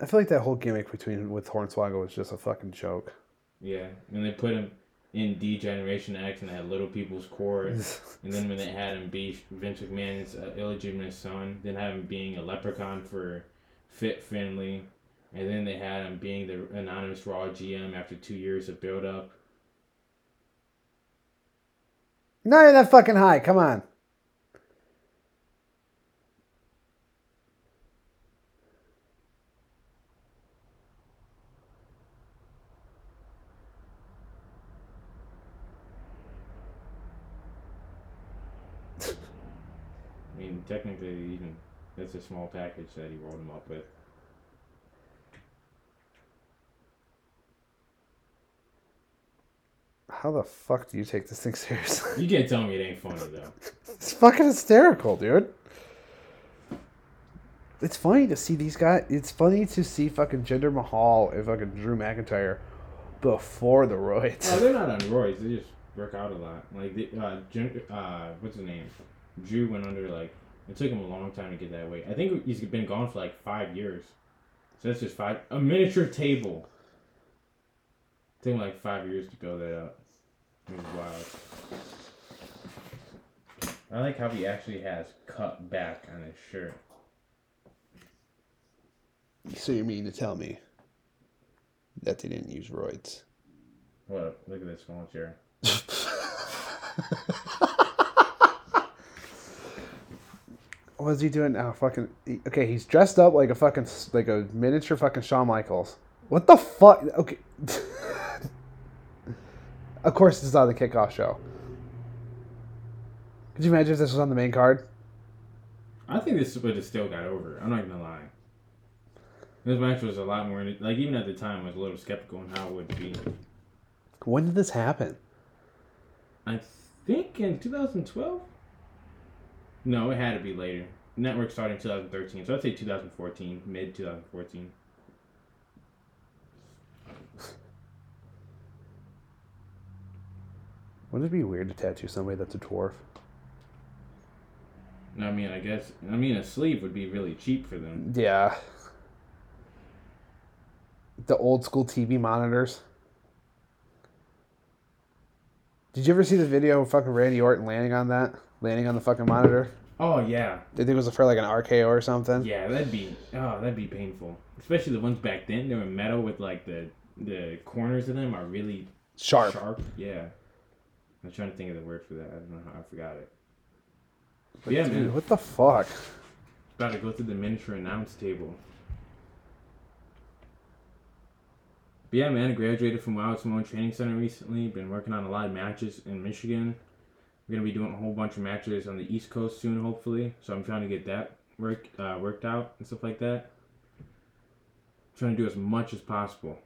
Speaker 3: I feel like that whole gimmick between with Hornswoggle was just a fucking joke.
Speaker 2: yeah, and they put him in D Generation X and they had Little People's Court. and then when they had him be Vince McMahon's uh, illegitimate son, then have him being a leprechaun for Fit Finlay. And then they had him being the anonymous Raw GM after two years of build up.
Speaker 3: Not even that fucking high. Come on.
Speaker 2: I mean, technically, that's a small package that he rolled him up with.
Speaker 3: How the fuck do you take this thing seriously?
Speaker 2: You can't tell me it ain't funny though.
Speaker 3: it's fucking hysterical, dude. It's funny to see these guys. It's funny to see fucking Jinder Mahal and fucking Drew McIntyre before the
Speaker 2: Oh,
Speaker 3: roids.
Speaker 2: they're not on roids. They just work out a lot. Like, the, uh, Jun- uh, what's his name? Drew went under like it took him a long time to get that weight. I think he's been gone for like five years. So that's just five. A miniature table. Took him like five years to build that up. It was wild. I like how he actually has cut back on his shirt.
Speaker 3: So you mean to tell me that they didn't use roids?
Speaker 2: What? Look at this small chair.
Speaker 3: What is he doing now? Fucking okay. He's dressed up like a fucking like a miniature fucking Shawn Michaels. What the fuck? Okay. of course, this is on the kickoff show. Could you imagine if this was on the main card?
Speaker 2: I think this would have still got over. I'm not gonna lie. This match was a lot more like even at the time I was a little skeptical on how it would be.
Speaker 3: When did this happen?
Speaker 2: I think in 2012. No, it had to be later. Network started in 2013, so I'd say 2014, mid 2014.
Speaker 3: Wouldn't it be weird to tattoo somebody that's a dwarf?
Speaker 2: I mean, I guess I mean a sleeve would be really cheap for them.
Speaker 3: Yeah. The old school TV monitors. Did you ever see the video of fucking Randy Orton landing on that? Landing on the fucking monitor?
Speaker 2: Oh yeah,
Speaker 3: Did think it was for like an RKO or something?
Speaker 2: yeah, that'd be oh that'd be painful. Especially the ones back then. They were metal with like the the corners of them are really
Speaker 3: Sharp.
Speaker 2: Sharp. Yeah. I'm trying to think of the word for that. I don't know how I forgot it. But yeah,
Speaker 3: Dude,
Speaker 2: man.
Speaker 3: what the fuck?
Speaker 2: About to go through the miniature announce table. But yeah, man, I graduated from Wild Simone Training Center recently. Been working on a lot of matches in Michigan. We're gonna be doing a whole bunch of matches on the East Coast soon, hopefully. So I'm trying to get that work uh, worked out and stuff like that. trying to do as much as possible.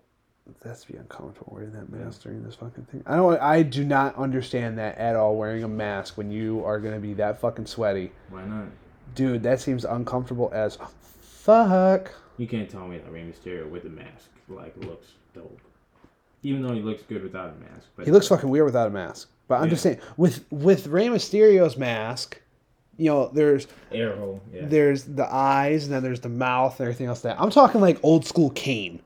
Speaker 3: That's be uncomfortable wearing that mask during this fucking thing. I don't. I do not understand that at all. Wearing a mask when you are gonna be that fucking sweaty,
Speaker 2: Why not?
Speaker 3: dude. That seems uncomfortable as fuck.
Speaker 2: You can't tell me that Rey Mysterio with a mask like looks dope. Even though he looks good without a mask. But
Speaker 3: He looks fucking weird without a mask. But I'm just saying, with with Rey Mysterio's mask, you know, there's.
Speaker 2: Yeah.
Speaker 3: there's the eyes and then there's the mouth and everything else. That I'm talking like old school Kane.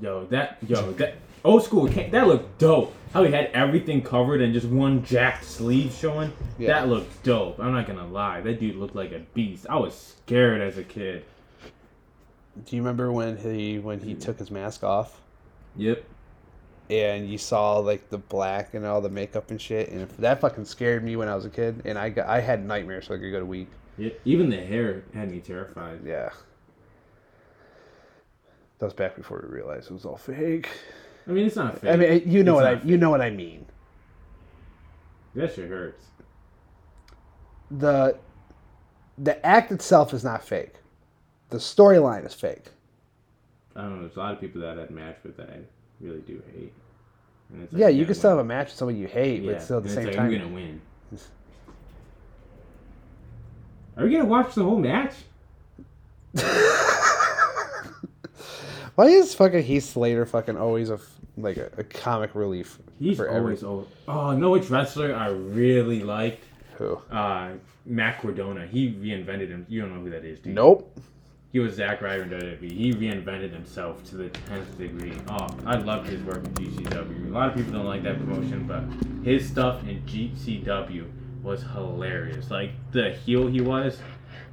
Speaker 2: Yo, that yo that old school ca- that looked dope. How he had everything covered and just one jacked sleeve showing.
Speaker 3: Yeah.
Speaker 2: That looked dope. I'm not gonna lie. That dude looked like a beast. I was scared as a kid.
Speaker 3: Do you remember when he when he mm. took his mask off
Speaker 2: Yep.
Speaker 3: And you saw like the black and all the makeup and shit? And that fucking scared me when I was a kid, and I got, I had nightmares for like a good week.
Speaker 2: Yep. Even the hair had me terrified.
Speaker 3: Yeah. That was back before we realized it was all fake.
Speaker 2: I mean, it's not fake.
Speaker 3: I mean, you know
Speaker 2: It's
Speaker 3: what I
Speaker 2: not
Speaker 3: you know what I mean.
Speaker 2: That shit hurts.
Speaker 3: the The act itself is not fake. The storyline is fake.
Speaker 2: I don't know. There's a lot of people that I'd match with that really do hate. It's
Speaker 3: yeah, you can still have a match with somebody you hate,
Speaker 2: Yeah,
Speaker 3: but still at the same
Speaker 2: like,
Speaker 3: time.
Speaker 2: I'm gonna win. Are we gonna watch the whole match?
Speaker 3: Why is fucking Heath Slater fucking always a like a, a comic relief
Speaker 2: He's
Speaker 3: for every
Speaker 2: always over. Oh, know which wrestler I really liked?
Speaker 3: who.
Speaker 2: Uh, Matt Cardona. He reinvented him. You don't know who that is, do you?
Speaker 3: Nope.
Speaker 2: He was Zack Ryder in WWE. He reinvented himself to the 10th degree. Oh, I loved his work in GCW. A lot of people don't like that promotion, but his stuff in GCW was hilarious. Like, the heel he was,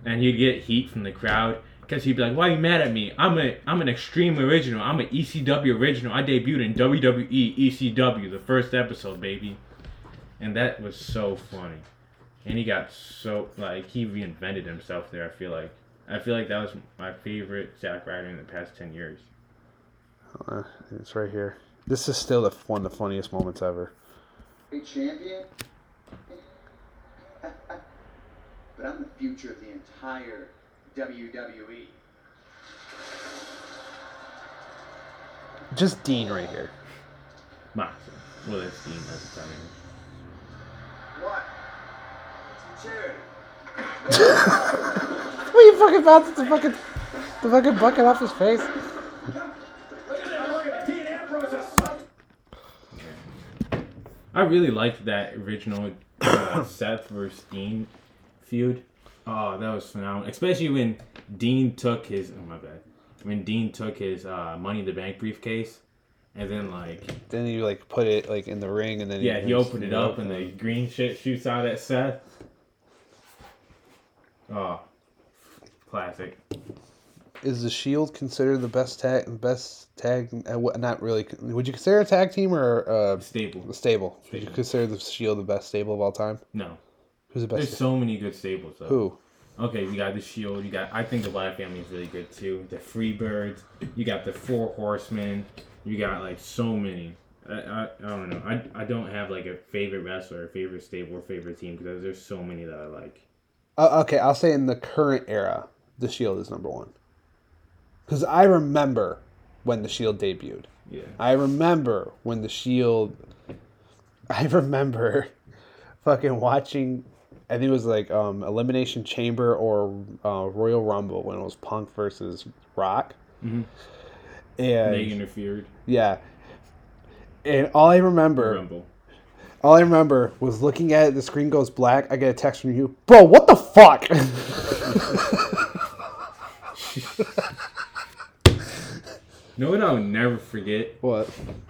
Speaker 2: and he'd get heat from the crowd. Because he'd be like, why are you mad at me? I'm a I'm an extreme original. I'm an ECW original. I debuted in WWE ECW, the first episode, baby. And that was so funny. And he got so like he reinvented himself there, I feel like. I feel like that was my favorite Zack Ryder in the past ten years.
Speaker 3: Uh, it's right here. This is still the, one of the funniest moments ever.
Speaker 4: Great champion. but I'm the future of the entire. WWE.
Speaker 3: Just Dean right here.
Speaker 2: Moxley. Well that's Dean at the time.
Speaker 4: What? It's charity.
Speaker 3: What you fucking bouncing the fucking the fucking bucket off his face?
Speaker 2: I really liked that original uh, Seth versus Dean feud. Oh, that was phenomenal. Especially when Dean took his oh my bad. When Dean took his uh, Money in the Bank briefcase, and then like
Speaker 3: Then you like put it like in the ring, and then
Speaker 2: yeah, he
Speaker 3: just-
Speaker 2: opened it up and the green shit shoots out at Seth. Oh, classic.
Speaker 3: Is the Shield considered the best tag? Best tag? Uh, not really. Would you consider a tag team or uh,
Speaker 2: Stable.
Speaker 3: stable? Would you consider the Shield the best stable of all time?
Speaker 2: No,
Speaker 3: Who's the best?
Speaker 2: there's
Speaker 3: best?
Speaker 2: so many good stables though.
Speaker 3: Who?
Speaker 2: Okay, you got the Shield. You got. I think the Black Family is really good too. The Freebirds. You got the Four Horsemen. You got like so many. I, I, I don't know. I, I don't have like a favorite wrestler, or favorite stable, or favorite team because there's so many that I like.
Speaker 3: Uh, okay, I'll say in the current era, the Shield is number one. Because I remember when the Shield debuted.
Speaker 2: Yeah.
Speaker 3: I remember when the Shield. I remember fucking watching. I think it was like um, Elimination Chamber or uh, Royal Rumble when it was Punk versus Rock.
Speaker 2: Mhm.
Speaker 3: And
Speaker 2: They interfered.
Speaker 3: yeah, and all I remember,
Speaker 2: Rumble.
Speaker 3: all I remember was looking at it. The screen goes black. I get a text from you, bro. What the fuck?
Speaker 2: Know what I'll never forget?
Speaker 3: what?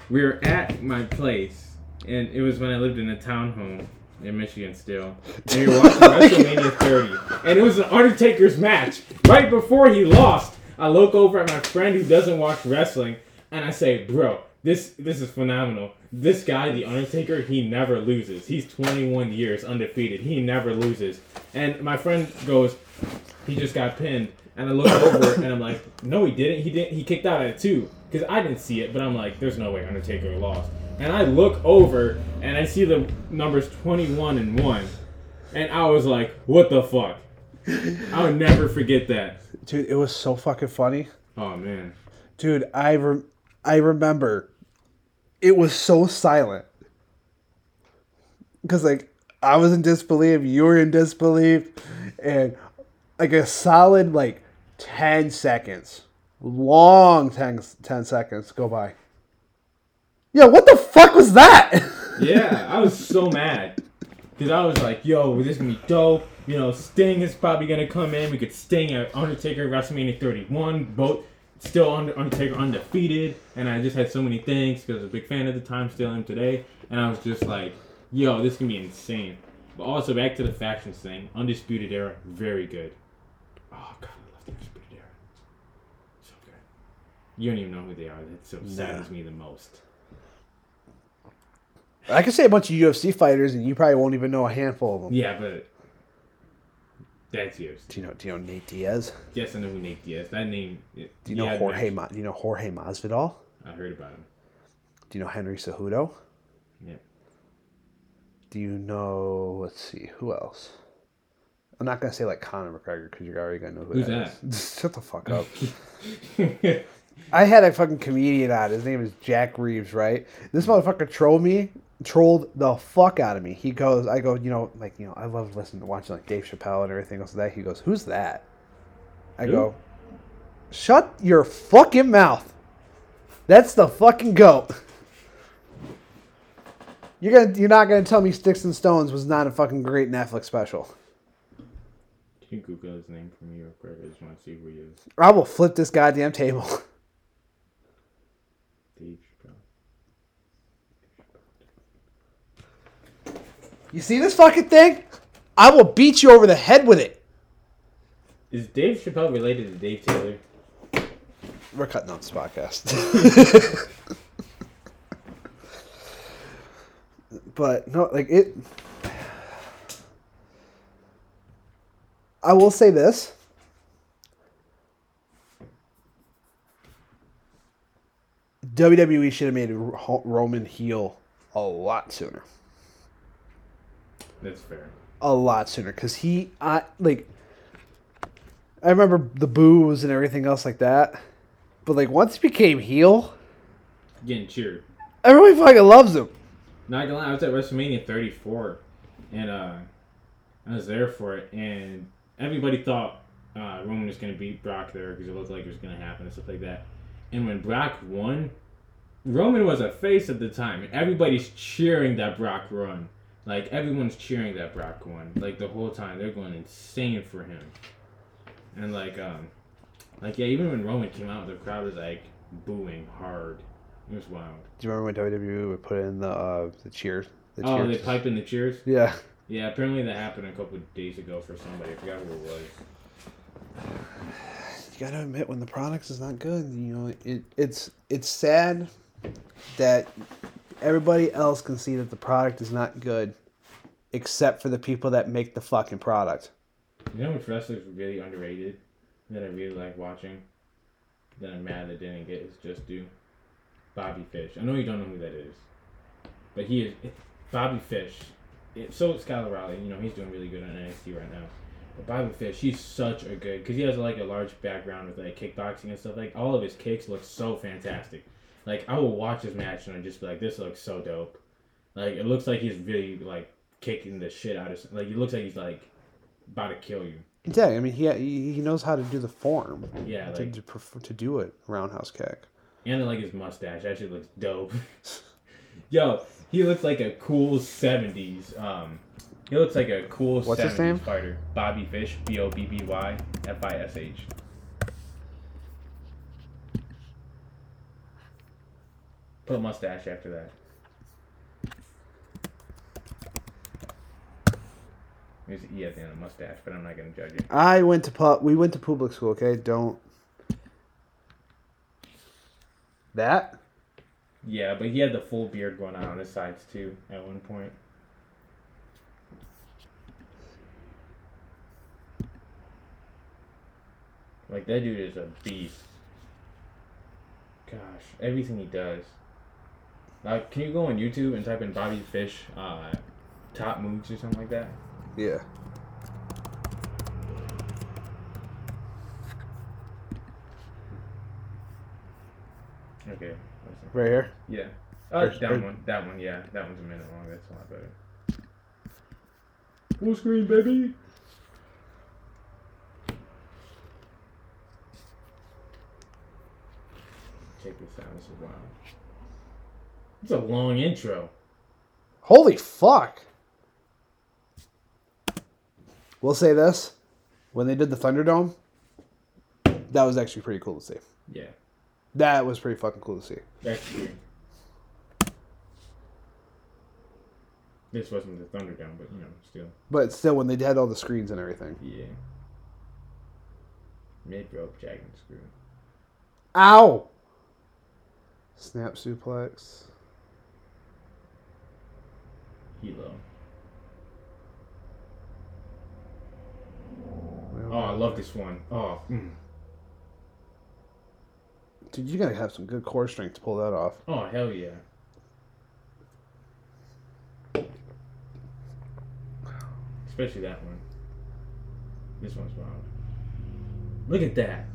Speaker 2: We were at my place, and it was when I lived in a townhome in Michigan still. And we were watching WrestleMania 30, and it was an Undertaker's match. Right before he lost, I look over at my friend who doesn't watch wrestling, and I say, "Bro, this this is phenomenal. This guy, the Undertaker, he never loses. He's 21 years undefeated. He never loses." And my friend goes, "He just got pinned." And I look over and I'm like, no, he didn't. He didn't. He kicked out at two because I didn't see it. But I'm like, there's no way Undertaker lost. And I look over and I see the numbers 21 and one, and I was like, what the fuck? I would never forget that.
Speaker 3: Dude, it was so fucking funny.
Speaker 2: Oh man.
Speaker 3: Dude, I re- I remember it was so silent. Cuz like I was in disbelief, you were in disbelief and like a solid like 10 seconds. Long 10, 10 seconds go by. Yo, what the fuck was that?
Speaker 2: Yeah, I was so mad because I was like, yo, this is gonna be dope. You know, Sting is probably gonna come in. We could Sting at Undertaker WrestleMania 31. Both still under Undertaker undefeated, and I just had so many things because I was a big fan at the time, still am today. And I was just like, yo, this can be insane. But also back to the factions thing, Undisputed Era, very good. Oh god, I love the Undisputed Era. So good. You don't even know who they are. That so saddens me the most.
Speaker 3: I could say a bunch of UFC fighters and you probably won't even know a handful of them.
Speaker 2: Yeah, but that's yours.
Speaker 3: Do you know do you know Nate Diaz?
Speaker 2: Yes, I know who Nate Diaz. That name. Do
Speaker 3: Do you know Jorge Ma- do you know Jorge Masvidal?
Speaker 2: I heard about him.
Speaker 3: Do you know Henry Cejudo?
Speaker 2: Yeah.
Speaker 3: Do you know? Let's see, who else? I'm not gonna say like Conor McGregor because you're already gonna know who
Speaker 2: Who's
Speaker 3: that is. Shut the fuck up. I had a fucking comedian on. His name is Jack Reeves, right? This motherfucker trolled me, trolled the fuck out of me. He goes, I go, you know, like you know, I love listening to watching like Dave Chappelle and everything else. Like that. He goes, who's that? I
Speaker 2: Who?
Speaker 3: go, shut your fucking mouth. That's the fucking goat. You're gonna you're not gonna tell me Sticks and Stones was not a fucking great Netflix special.
Speaker 2: You Google his name for me real quick? I just want to see who he is.
Speaker 3: I will flip this goddamn table.
Speaker 2: Dave Chappelle.
Speaker 3: You see this fucking thing? I will beat you over the head with it.
Speaker 2: Is Dave Chappelle related to Dave Taylor?
Speaker 3: We're cutting out this podcast. but no, like it. I will say this. WWE should have made Roman heel a lot sooner.
Speaker 2: That's fair.
Speaker 3: A lot sooner, because he, I like. I remember the boos and everything else like that, but like once he became heel,
Speaker 2: Getting cheered.
Speaker 3: everybody fucking loves him.
Speaker 2: Not gonna lie, I was at WrestleMania 34, and uh, I was there for it, and everybody thought uh, Roman was gonna beat Brock there because it looked like it was gonna happen and stuff like that. And when Brock won, Roman was a face at the time, and everybody's cheering that Brock run. Like everyone's cheering that Brock won. Like the whole time, they're going insane for him. And like, um, like yeah, even when Roman came out, the crowd was like booing hard. It was wild.
Speaker 3: Do you remember when WWE would put in the uh, the cheers? The
Speaker 2: Oh,
Speaker 3: cheers?
Speaker 2: they pipe in the cheers.
Speaker 3: Yeah.
Speaker 2: Yeah, apparently that happened a couple of days ago for somebody. I forgot who it was.
Speaker 3: You gotta admit when the product is not good, you know, it it's it's sad that everybody else can see that the product is not good, except for the people that make the fucking product.
Speaker 2: You know which wrestler's really underrated that I really like watching? That I'm mad that didn't get his just due? Bobby Fish. I know you don't know who that is. But he is Bobby Fish. It, so is Kyle O'Reilly. You know, he's doing really good on NXT right now. But Bobby Fish, he's such a good because he has like a large background with like kickboxing and stuff. Like all of his kicks look so fantastic. Like I will watch his match and I just be like, this looks so dope. Like it looks like he's really like kicking the shit out of like it looks like he's like about to kill you.
Speaker 3: Yeah, I mean he he knows how to do the form
Speaker 2: Yeah,
Speaker 3: to
Speaker 2: like
Speaker 3: to, perf- to do it roundhouse kick.
Speaker 2: and I like his mustache. That shit looks dope. Yo, he looks like a cool '70s. Um, he looks like a cool
Speaker 3: What's his
Speaker 2: 70s
Speaker 3: name?
Speaker 2: fighter. Bobby Fish. B O B B Y F I S H. Put a mustache after that. There's an E at the end of mustache, but I'm not gonna judge it.
Speaker 3: I went to pub. We went to public school. Okay, don't. That
Speaker 2: Yeah, but he had the full beard going on on his sides too at one point. Like that dude is a beast. Gosh, everything he does. Like, can you go on YouTube and type in Bobby Fish uh, top moves or something like that?
Speaker 3: yeah.
Speaker 2: Okay. listen.
Speaker 3: Right here.
Speaker 2: Yeah. Oh,
Speaker 3: Or- uh,
Speaker 2: that
Speaker 3: or-
Speaker 2: one. That one. Yeah, that one's a minute long. That's a lot better. Full screen, baby. Check this out. This is wild. It's a long intro.
Speaker 3: Holy fuck! We'll say this: when they did the Thunderdome, that was actually pretty cool to see.
Speaker 2: Yeah,
Speaker 3: That was pretty fucking cool to see.
Speaker 2: that's true. This wasn't the Thunderdome, but you know, still.
Speaker 3: But still, when they had all the screens and everything.
Speaker 2: Yeah. Mid rope jack screw.
Speaker 3: Ow! Snap suplex.
Speaker 2: Hilo. Oh, I love this one. Oh, mm.
Speaker 3: Dude, you gotta have some good core strength to pull that off.
Speaker 2: oh, hell yeah. Especially that one. This one's wild. Look at that.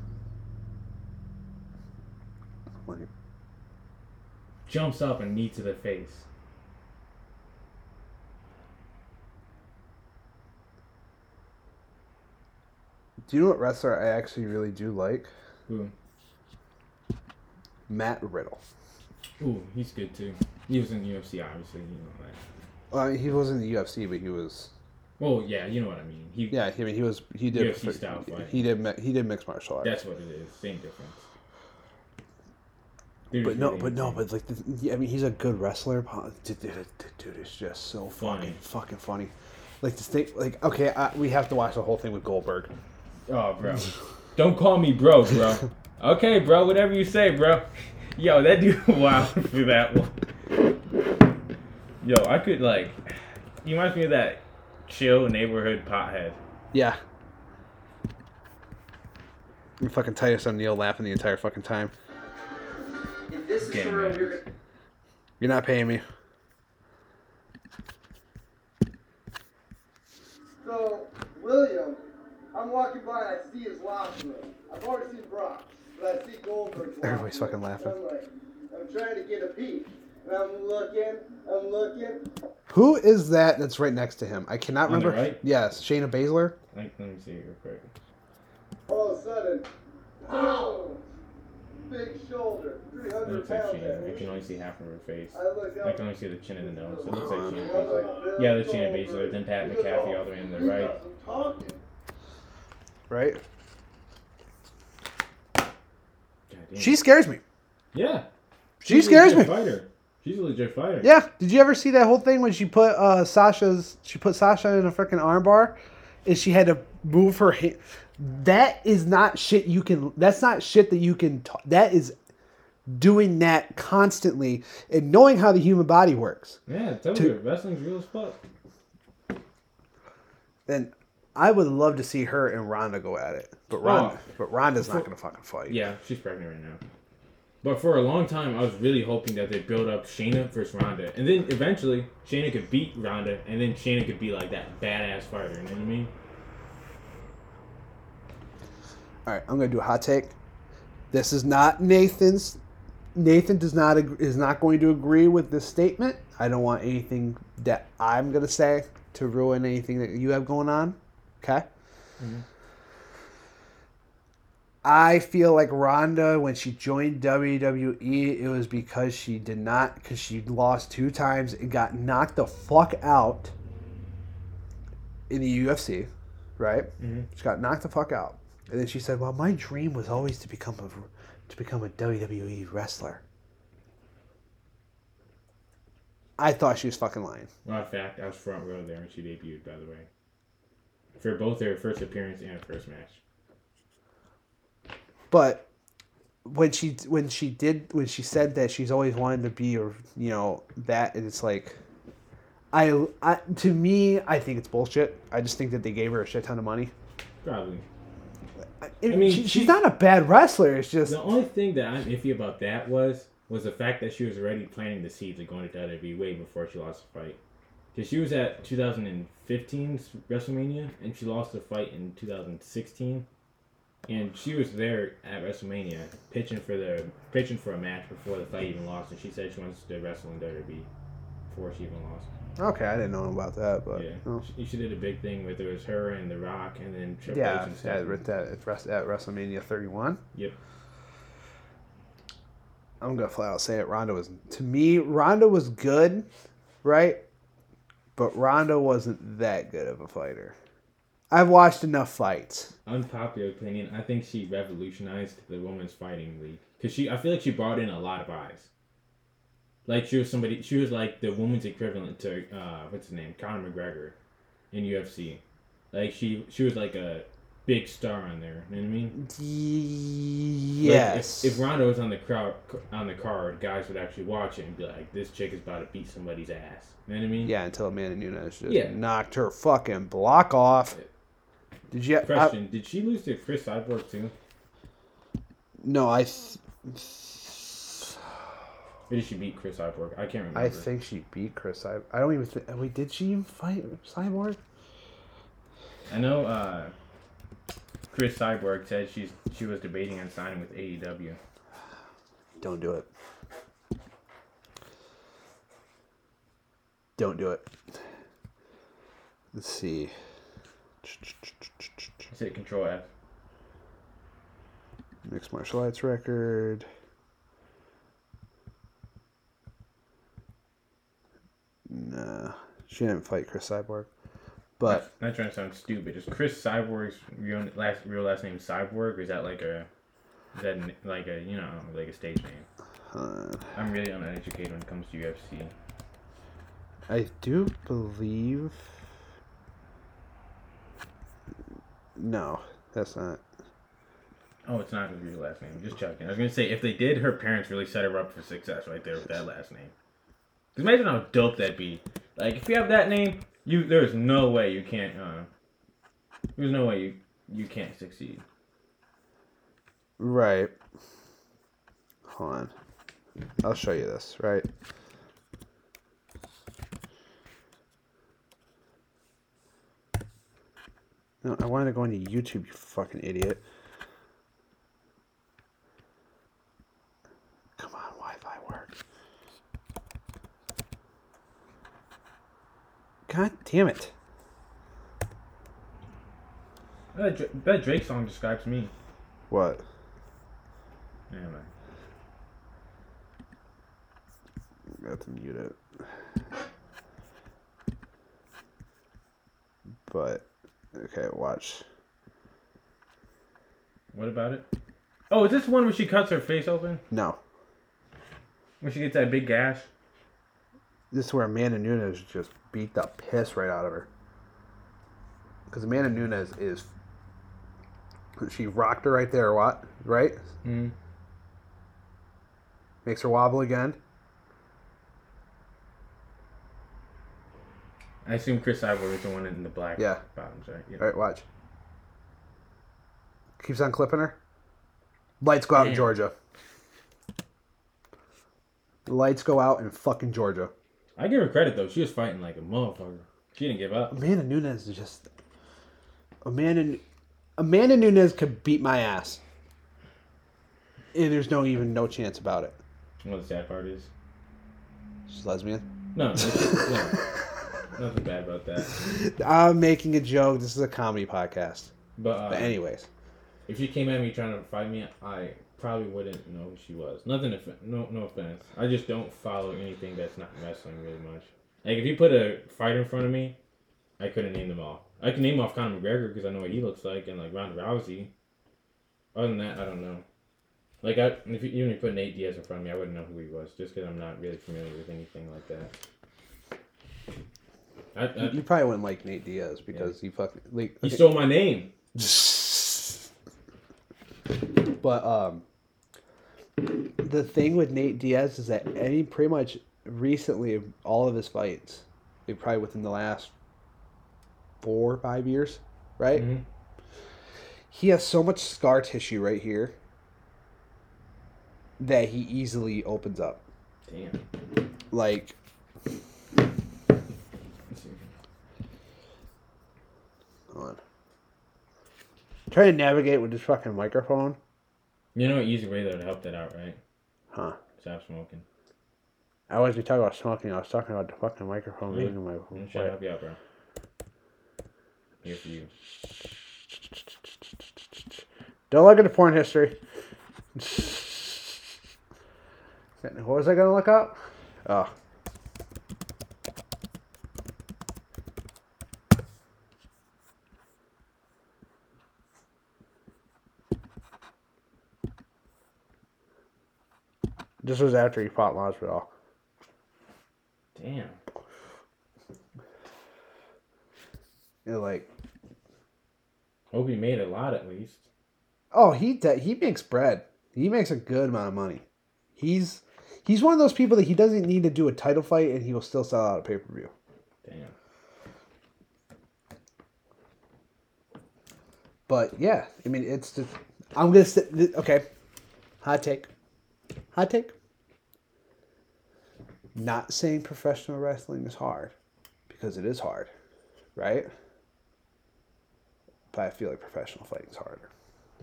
Speaker 2: Jumps up and knee to the face.
Speaker 3: do you know what wrestler I actually really do like?
Speaker 2: Who?
Speaker 3: Matt Riddle.
Speaker 2: Ooh, he's good too. He was in the UFC, obviously. You know that.
Speaker 3: Uh, well, he wasn't in the UFC, but he was.
Speaker 2: Well, yeah, you know what I mean. He.
Speaker 3: Yeah, I mean, he was. He did.
Speaker 2: UFC style fighting.
Speaker 3: He did. He did mixed martial arts.
Speaker 2: That's what it is. Same difference. Dude
Speaker 3: But no, but no, but like, the, yeah, I mean, he's a good wrestler. Dude, dude, dude, is just so
Speaker 2: Funny.
Speaker 3: fucking, fucking funny. Like this thing, like okay, I, we have to watch the whole thing with Goldberg.
Speaker 2: Oh, bro. Don't call me bro, bro. okay, bro. Whatever you say, bro. Yo, that dude wild for that one. Yo, I could like. He reminds me of that chill neighborhood pothead.
Speaker 3: Yeah. And fucking Titus O'Neil laughing the entire fucking time.
Speaker 4: If this is
Speaker 2: Getting
Speaker 4: the room you're
Speaker 3: You're not paying me.
Speaker 5: So, William, I'm walking by and I see his locker room. I've already seen Brock, but I see Goldberg's
Speaker 3: Everybody's fucking laughing.
Speaker 5: I'm like, I'm trying to get a peek. And I'm looking, I'm looking.
Speaker 3: Who is that that's right next to him? I cannot
Speaker 2: On
Speaker 3: remember.
Speaker 2: right?
Speaker 3: Yes, Shayna Baszler.
Speaker 2: Like, let me see real quick.
Speaker 5: All of a sudden, boom! Big shoulder,
Speaker 2: It
Speaker 5: 300
Speaker 2: looks like
Speaker 5: pounds.
Speaker 2: Sheena. I can only see half of her face.
Speaker 5: I look
Speaker 2: I can only see the chin and the nose. It looks like Sheena
Speaker 5: I'm
Speaker 2: Baszler.
Speaker 5: like, Bill
Speaker 2: Yeah, there's Shayna Baszler, then Pat McAfee
Speaker 5: "Oh,
Speaker 2: all the way on the right.
Speaker 5: got some talking."
Speaker 3: Right.
Speaker 2: God damn.
Speaker 3: She scares me.
Speaker 2: yeah.
Speaker 3: She
Speaker 2: She's
Speaker 3: scares me.
Speaker 2: Fighter. She's a legit fighter.
Speaker 3: Yeah. Did you ever see that whole thing when she put uh, Sasha's? She put Sasha in a freaking armbar, and she had to move her hand. That is not shit you can. That's not shit that you can. that is doing that constantly and knowing how the human body works.
Speaker 2: Yeah, tell
Speaker 3: To-
Speaker 2: you, wrestling's real as fuck.
Speaker 3: And I would love to see her and Ronda go at it, but Ronda,
Speaker 2: Oh.
Speaker 3: but Ronda's not gonna fucking fight.
Speaker 2: Yeah, she's pregnant right now. But for a long time, I was really hoping that they build up Shayna versus Ronda, and then eventually Shayna could beat Ronda, and then Shayna could be like that badass fighter. You know what I mean?
Speaker 3: All right, I'm gonna do a hot take. This is not Nathan's. Nathan does not is not going to agree with this statement. I don't want anything that I'm gonna say to ruin anything that you have going on. Okay. Mm-hmm. I feel like Ronda, when she joined WWE, it was because she did not, because she lost two times and got knocked the fuck out in the UFC, right? Mm-hmm. She got knocked the fuck out, and then she said, "Well, my dream was always to become a to become a WWE wrestler." I thought she was fucking lying.
Speaker 2: Well, in fact, I was front row there when she debuted. By the way, for both her first appearance and her first match.
Speaker 3: But when she when she did when she said that she's always wanted to be or you know that and it's like I, I to me I think it's bullshit. I just think that they gave her a shit ton of money.
Speaker 2: Probably.
Speaker 3: I,
Speaker 2: mean,
Speaker 3: she,
Speaker 2: she-
Speaker 3: she's not a bad wrestler. It's just
Speaker 2: The only thing that I'm iffy about that was was the fact that she was already planting the seeds of going to WWE way before she lost the fight. Because she was at 2015's WrestleMania and she lost the fight in 2016, and she was there at WrestleMania pitching for the pitching for a match before the fight even lost, and she said she wants to wrestle in WWE before she even lost.
Speaker 3: okay. I didn't know about that, but
Speaker 2: Yeah,
Speaker 3: oh.
Speaker 2: she, she did a big thing with it was her and The Rock, and then Triple H
Speaker 3: yeah,
Speaker 2: and
Speaker 3: at,
Speaker 2: stuff.
Speaker 3: at, at, at WrestleMania 31.
Speaker 2: Yep.
Speaker 3: I'm gonna flat out say it. Ronda was to me. Ronda was good, right? But Ronda wasn't that good of a fighter. I've watched enough fights.
Speaker 2: unpopular opinion, I think she revolutionized the women's fighting league because she. I feel like she brought in a lot of eyes. Like she was somebody. She was like the woman's equivalent to uh, what's his name, Conor McGregor, in UFC. Like she, she was like a big star on there. You know what I mean? Like,
Speaker 3: Yes.
Speaker 2: if, if Ronda was on the crowd on the card, guys would actually watch it and be like, "This chick is about to beat somebody's ass." You know what I mean?
Speaker 3: yeah, until Amanda Nunes just
Speaker 2: Yeah.
Speaker 3: knocked her fucking block off. Did you? I,
Speaker 2: Did she lose to Cris Cyborg too,
Speaker 3: no, I. Th-
Speaker 2: did she beat Cris Cyborg? I can't remember.
Speaker 3: I think she beat Cris. I, I don't even. Th- wait, did she even fight Cyborg?
Speaker 2: I know uh, Cris Cyborg said she's she was debating on signing with AEW.
Speaker 3: Don't do it. Don't do it. Let's see.
Speaker 2: I said Control F.
Speaker 3: Mixed martial arts record. Nah, she didn't fight Cris Cyborg. But
Speaker 2: Not trying to sound stupid. Is Cris Cyborg's real last real last name Cyborg, or is that like a is that like a you know like a stage name?
Speaker 3: uh,
Speaker 2: I'm really uneducated when it comes to UFC.
Speaker 3: I do believe. No, that's not.
Speaker 2: Oh, it's not his real last name. Just checking. I was gonna say if they did, her parents really set her up for success right there with that last name. 'Cause imagine how dope that'd be. Like if you have that name, you there's no way you can't. Uh, there's no way you you can't succeed.
Speaker 3: Right. Hold on. I'll show you this, right? No, I wanted to go into YouTube, you fucking idiot. Come on, Wi-Fi work. God damn it.
Speaker 2: That, Dra- that Drake song describes me.
Speaker 3: What?
Speaker 2: Anyway.
Speaker 3: I have to mute it. But okay, watch.
Speaker 2: What about it? Oh, is this one where she cuts her face open?
Speaker 3: No,
Speaker 2: When she gets that big gash?
Speaker 3: this is where Amanda Nunes just beat the piss right out of her. Because Amanda Nunes is. She rocked her right there, what? Right?
Speaker 2: Mm.
Speaker 3: Makes her wobble again.
Speaker 2: I assume Cris Cyborg is the one in the black
Speaker 3: Yeah.
Speaker 2: bottoms, right? Yeah.
Speaker 3: All right, watch. Keeps on clipping her. Lights go out in Georgia. Lights go out in fucking Georgia.
Speaker 2: I give her credit though. She was fighting like a motherfucker. She didn't give up.
Speaker 3: Amanda Nunes is just Amanda Amanda Nunes could beat my ass. And there's no even no chance about it.
Speaker 2: You know what the sad part is?
Speaker 3: She's lesbian.
Speaker 2: No, no. Nothing bad about that.
Speaker 3: I'm making a joke. This is a comedy podcast.
Speaker 2: But, uh,
Speaker 3: But anyways,
Speaker 2: if she came at me trying to fight me, I probably wouldn't know who she was. Nothing, off- no, no offense. I just don't follow anything that's not wrestling really much. Like if you put a fighter in front of me, I couldn't name them all. I can name off Conor McGregor because I know what he looks like, and like Ronda Rousey. Other than that, I don't know. Like I, if you, even if you put Nate Diaz in front of me, I wouldn't know who he was just because I'm not really familiar with anything like that. I, I,
Speaker 3: you probably wouldn't like Nate Diaz because he fucking like
Speaker 2: he stole my name.
Speaker 3: But um, the thing with Nate Diaz is that any pretty much recently all of his fights, like probably within the last four or five years, right?
Speaker 2: Mhm.
Speaker 3: He has so much scar tissue right here that he easily opens up.
Speaker 2: Damn.
Speaker 3: Like
Speaker 2: Let's see.
Speaker 3: hold on. Trying to navigate with this fucking microphone.
Speaker 2: You know, an easy way though to help that out, right?
Speaker 3: Huh.
Speaker 2: Stop smoking.
Speaker 3: I wasn't talking about smoking, I was talking about the fucking microphone
Speaker 2: Really?
Speaker 3: being in my
Speaker 2: to help you out, bro. Here for you.
Speaker 3: Don't look at the porn history. What was I gonna look up? Oh. This was after he fought Masvidal.
Speaker 2: Damn.
Speaker 3: Yeah, like,
Speaker 2: Hope he made a lot at least.
Speaker 3: oh, he de- he makes bread. He makes a good amount of money. He's he's one of those people that he doesn't need to do a title fight, and he will still sell out a pay per view.
Speaker 2: Damn.
Speaker 3: But yeah, I mean, it's just I'm gonna th- okay. Hot take, hot take. Not saying professional wrestling is hard, because it is hard, right? But I feel like professional fighting is harder.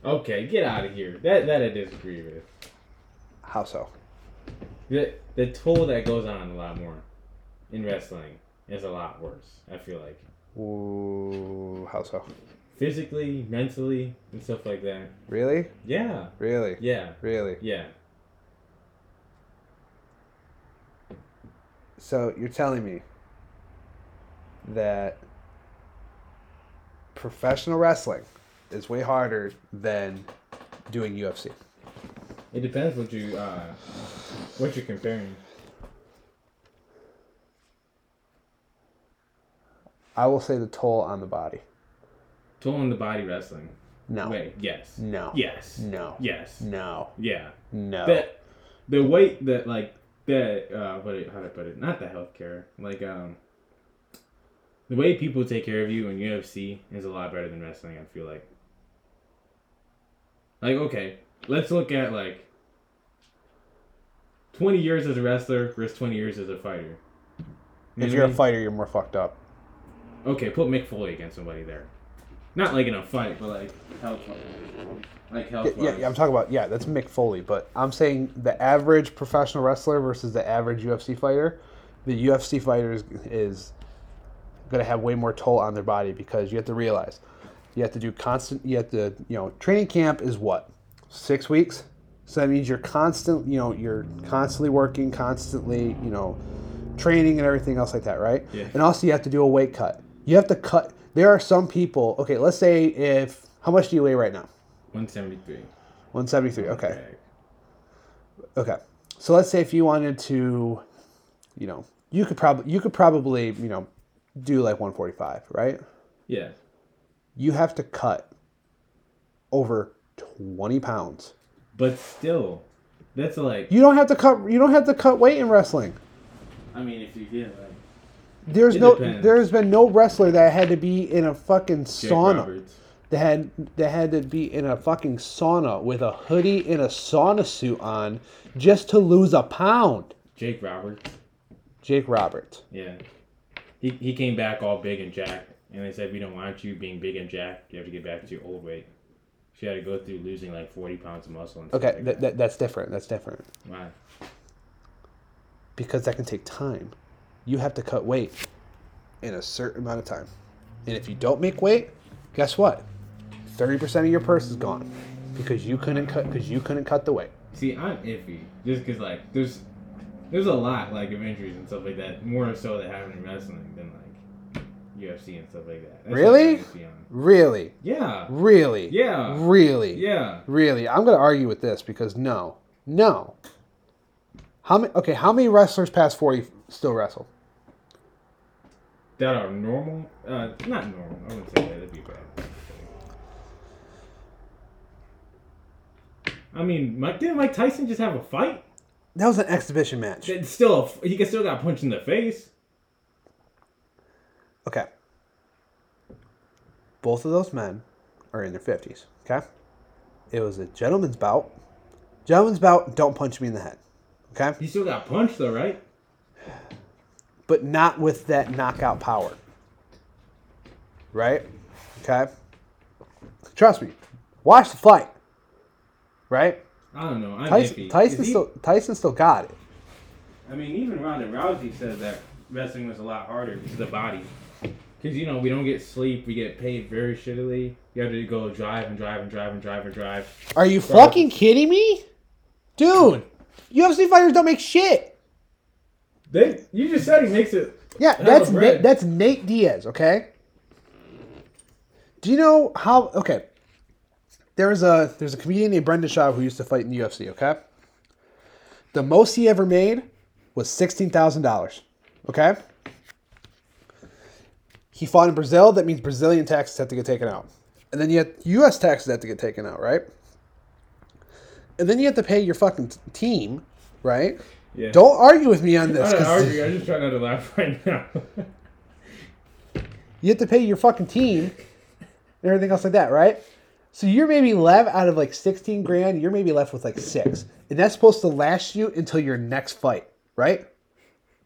Speaker 2: Okay, get out of here. That that I disagree with.
Speaker 3: How so?
Speaker 2: The the toll that goes on a lot more in wrestling is a lot worse. I feel like
Speaker 3: Ooh, how so?
Speaker 2: physically, mentally, and stuff like that.
Speaker 3: Really,
Speaker 2: Yeah.
Speaker 3: really,
Speaker 2: Yeah.
Speaker 3: really.
Speaker 2: Yeah.
Speaker 3: So you're telling me that professional wrestling is way harder than doing UFC.
Speaker 2: It depends what you uh, what you're comparing.
Speaker 3: I will say the toll on the body.
Speaker 2: Toll on the body wrestling.
Speaker 3: No.
Speaker 2: Wait, yes.
Speaker 3: No.
Speaker 2: Yes.
Speaker 3: No.
Speaker 2: Yes.
Speaker 3: No.
Speaker 2: Yeah.
Speaker 3: No.
Speaker 2: The the weight that like the uh what how to put it not the healthcare like um the way people take care of you in UFC is a lot better than wrestling. I feel like. Like okay, let's look at like twenty years as a wrestler versus twenty years as a fighter. You
Speaker 3: if you're
Speaker 2: I
Speaker 3: a
Speaker 2: mean?
Speaker 3: fighter, you're more fucked up.
Speaker 2: Okay, put Mick Foley against somebody there. Not like in a fight, but like health, like health.
Speaker 3: Yeah, yeah, yeah, I'm talking about yeah, that's Mick Foley, but I'm saying the average professional wrestler versus the average UFC fighter. The UFC fighter is, is going to have way more toll on their body because you have to realize you have to do constant. You have to you know training camp is what six weeks, so that means you're constant. You know you're constantly working, constantly you know training and everything else like that, right?
Speaker 2: Yeah.
Speaker 3: And also you have to do a weight cut. You have to cut. There are some people. Okay, let's say if how much do you weigh right now?
Speaker 2: One seventy three.
Speaker 3: 173. Okay. Okay. So let's say if you wanted to, you know, you could probably you could probably, you know, do like 145, right?
Speaker 2: Yeah.
Speaker 3: You have to cut over 20 pounds.
Speaker 2: But still, that's like.
Speaker 3: You don't have to cut you don't have to cut weight in wrestling.
Speaker 2: I mean, if you did like
Speaker 3: There's no
Speaker 2: depends.
Speaker 3: there's been no wrestler that had to be in a fucking
Speaker 2: Jake
Speaker 3: sauna.
Speaker 2: Roberts.
Speaker 3: That had they had to be in a fucking sauna with a hoodie and a sauna suit on just to lose a pound.
Speaker 2: Jake Roberts.
Speaker 3: Jake Roberts.
Speaker 2: Yeah. He, he came back all big and jacked, and they said, We don't want you being big and jacked. You have to get back to your old weight. She had to go through losing like 40 pounds of muscle. And stuff
Speaker 3: Okay,
Speaker 2: like
Speaker 3: that, that, that's different. That's different.
Speaker 2: Why?
Speaker 3: because that can take time. You have to cut weight in a certain amount of time. And if you don't make weight, guess what? 30% of your purse is gone because you couldn't cut because you couldn't cut the weight.
Speaker 2: See, I'm iffy. Just because, like, there's there's a lot, like, of injuries and stuff like that. More so that happen in wrestling than, like, UFC and stuff like that. That's
Speaker 3: Really?
Speaker 2: what I'm iffy on.
Speaker 3: Really?
Speaker 2: Yeah.
Speaker 3: Really?
Speaker 2: Yeah.
Speaker 3: Really?
Speaker 2: Yeah.
Speaker 3: Really? I'm going to argue with this because no. No. How many Okay, how many wrestlers past 40 still wrestle?
Speaker 2: That are normal? Uh, not normal. I wouldn't say that. That'd be bad. I mean, Mike, didn't Mike Tyson just have a fight?
Speaker 3: That was an exhibition match.
Speaker 2: It's still, a, he can still got punched in the face.
Speaker 3: Okay. Both of those men are in their 50s, okay? It was a gentleman's bout. Gentleman's bout, don't punch me in the head, okay?
Speaker 2: He still got punched though, right?
Speaker 3: But not with that knockout power. Right? Okay? Trust me. Watch the fight. Right?
Speaker 2: I don't know. I'm
Speaker 3: Tyson. Tyson,
Speaker 2: he-
Speaker 3: still, Tyson still got it.
Speaker 2: I mean, even Ronda Rousey said that wrestling was a lot harder because the body. Because, you know, we don't get sleep. We get paid very shittily. You have to go drive and drive and drive and drive and drive.
Speaker 3: Are you fucking kidding me? Dude, UFC fighters don't make shit.
Speaker 2: They, you just said he makes it.
Speaker 3: Yeah, that's Na- that's Nate Diaz. Okay. Do you know how? Okay. There's a there's a comedian named Brendan Schaub who used to fight in the UFC. Okay. The most he ever made was sixteen thousand dollars. Okay. He fought in Brazil. That means Brazilian taxes have to get taken out, and then you have U.S. taxes have to get taken out, right? And then you have to pay your fucking t- team, right?
Speaker 2: Yeah.
Speaker 3: Don't argue with me on this.
Speaker 2: Not
Speaker 3: 'cause-
Speaker 2: arguing. I'm just trying not to laugh right now.
Speaker 3: You have to pay your fucking team and everything else like that, right? So you're maybe left out of like 16 grand, you're maybe left with like six. And that's supposed to last you until your next fight, right?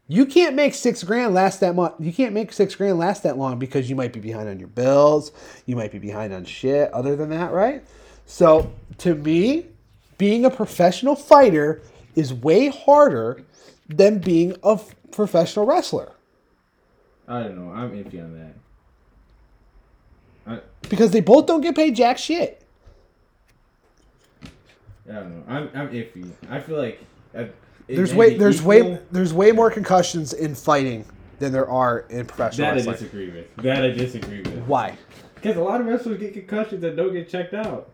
Speaker 3: You can't make six grand last that much. You can't make six grand last that long because you might be behind on your bills. You might be behind on shit other than that, right? So to me, being a professional fighter is way harder than being a f- professional wrestler
Speaker 2: I don't know. I'm iffy on that. I,
Speaker 3: because they both don't get paid jack shit.
Speaker 2: I don't know. I'm, I'm iffy. I feel like. uh, it
Speaker 3: There's way there's
Speaker 2: equal.
Speaker 3: way there's way more concussions in fighting than there are in professional
Speaker 2: That I disagree with. That I disagree with.
Speaker 3: Why?
Speaker 2: Because a lot of wrestlers get concussions that don't get checked out.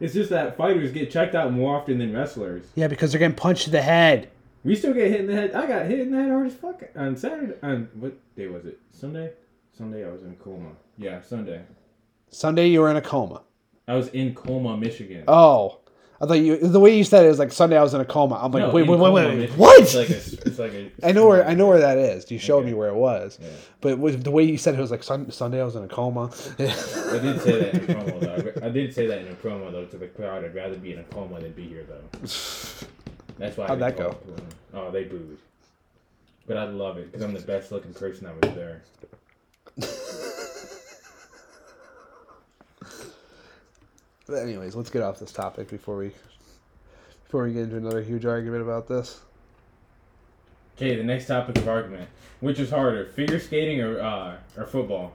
Speaker 2: It's just that fighters get checked out more often than wrestlers.
Speaker 3: Yeah, because they're getting punched in the head.
Speaker 2: We still get hit in the head. I got hit in the head hard as fuck on Saturday. On what day was it? Sunday. Sunday I was in a coma. Yeah, Sunday.
Speaker 3: Sunday you were in a coma.
Speaker 2: I was in coma, Michigan.
Speaker 3: Oh, I thought you the way you said it was like Sunday I was in a coma. I'm like,
Speaker 2: No,
Speaker 3: wait,
Speaker 2: in
Speaker 3: wait, wait,
Speaker 2: Coma,
Speaker 3: wait,
Speaker 2: Michigan.
Speaker 3: what?
Speaker 2: It's like a. It's like a.
Speaker 3: I know where I know where that is. You showed me where it was,
Speaker 2: Yeah.
Speaker 3: but with the way you said it was like sun, Sunday I was in a coma.
Speaker 2: I did say that in a promo though. I did say that in a promo though to the crowd. I'd rather be in a coma than be here though. That's why. I
Speaker 3: How'd that
Speaker 2: didn't
Speaker 3: go?
Speaker 2: talk to them. Oh, they booed. But I love it because I'm the best looking person that was there.
Speaker 3: But anyways, let's get off this topic before we before we get into another huge argument about this.
Speaker 2: Okay, the next topic of argument. Which is harder, figure skating or uh, or football?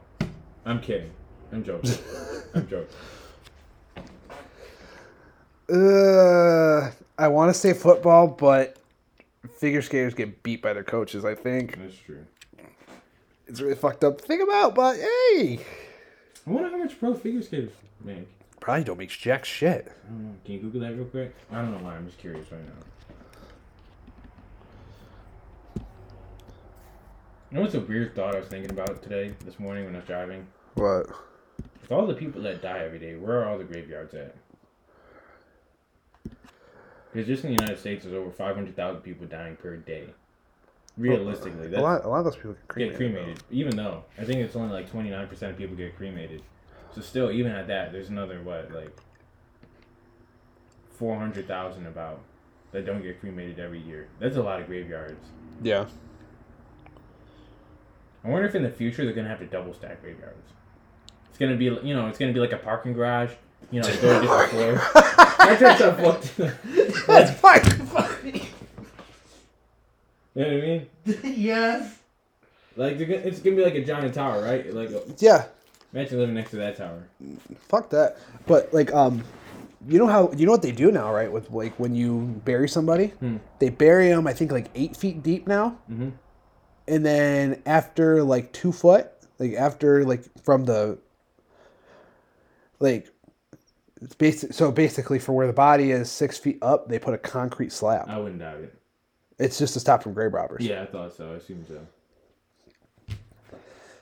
Speaker 2: I'm kidding. I'm joking. I'm joking.
Speaker 3: Uh, I want to say football, but figure skaters get beat by their coaches. I think
Speaker 2: That's true.
Speaker 3: It's really fucked up to think about, but hey,
Speaker 2: I wonder how much pro figure skaters make.
Speaker 3: probably don't make jack shit.
Speaker 2: I don't know. Can you Google that real quick? I don't know why. I'm just curious right now. You know what's a weird thought I was thinking about today, this morning when I was driving?
Speaker 3: What?
Speaker 2: With all the people that die every day, where are all the graveyards at? Because just in the United States, there's over 500,000 people dying per day. Realistically,
Speaker 3: A lot, a lot of those people get cremated.
Speaker 2: get cremated. Even though I think it's only like 29% of people get cremated. So still, even at that, there's another what like 400,000 about that don't get cremated every year. That's a lot of graveyards.
Speaker 3: Yeah.
Speaker 2: I wonder if in the future they're gonna have to double stack graveyards. It's gonna be you know it's gonna be like a parking garage. You know, they go to different floors. That's just a fucked-
Speaker 3: That's fucking funny.
Speaker 2: You know what I mean?
Speaker 3: yes.
Speaker 2: Like gonna- it's gonna be like a giant tower, right? Like
Speaker 3: Yeah.
Speaker 2: imagine living next to that tower.
Speaker 3: Fuck that. But like, um, you know how you know what they do now, right? With like when you bury somebody,
Speaker 2: Hmm.
Speaker 3: they bury them. I think like eight feet deep now,
Speaker 2: Mhm.
Speaker 3: and then after like two foot, like after like from the like. It's basic, so basically, for where the body is six feet up, they put a concrete slab.
Speaker 2: I wouldn't doubt it.
Speaker 3: It's just to stop from grave robbers.
Speaker 2: Yeah, I thought so. I assume so.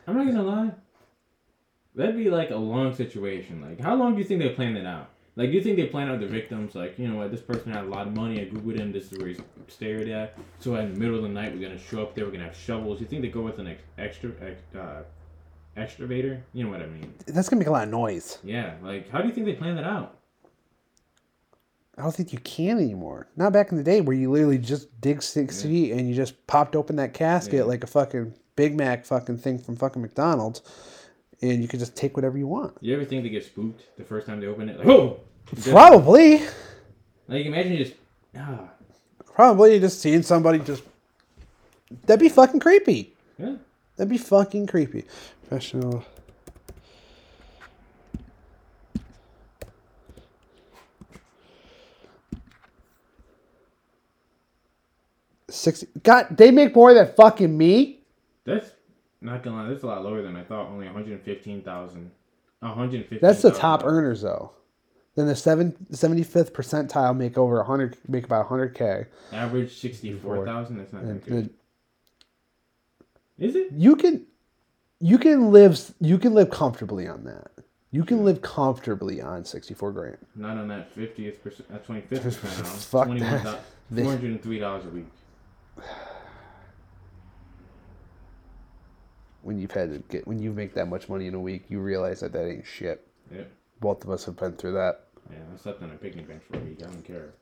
Speaker 2: I'm not gonna lie. That'd be like a long situation. Like, how long do you think they planned it out? Like, do you think they plan out the victims? Like, you know what, this person had a lot of money. I Googled him. This is where he's stared at. So in the middle of the night, we're gonna show up there. We're gonna have shovels. You think they go with an ex- extra ex- uh, excavator? You know what I mean?
Speaker 3: That's gonna make a lot of noise.
Speaker 2: Yeah. Like, how do you think they plan that out?
Speaker 3: I don't think you can anymore. Not back in the day where you literally just dig six
Speaker 2: Yeah.
Speaker 3: feet and you just popped open that casket
Speaker 2: Yeah.
Speaker 3: like a fucking Big Mac fucking thing from fucking McDonald's, and you could just take whatever you want.
Speaker 2: You ever think they get spooked the first time they open it? Like, oh.
Speaker 3: Probably,
Speaker 2: Like, you imagine you just ah
Speaker 3: probably just seeing somebody just. That'd be fucking creepy.
Speaker 2: yeah.
Speaker 3: That'd be fucking creepy. Professional. Six. God, they make more than fucking me.
Speaker 2: That's not gonna lie. That's a lot lower than I thought. Only one hundred fifteen thousand. One hundred fifteen.
Speaker 3: That's the top earners though. Then the seven, 75th percentile make over 100 make about 100k.
Speaker 2: Average sixty four thousand. That's not
Speaker 3: And
Speaker 2: good. Is it?
Speaker 3: you can you can live you can live comfortably on that. You can live comfortably on 64 grand.
Speaker 2: Not on that fiftieth percent. That twenty fifth percent.
Speaker 3: Fuck that.
Speaker 2: Four hundred and three dollars a week.
Speaker 3: When you've had to get when you make that much money in a week, you realize that that ain't shit.
Speaker 2: Yep.
Speaker 3: Both of us have been through that.
Speaker 2: Yeah, I slept on a picnic bench for a week. I don't care.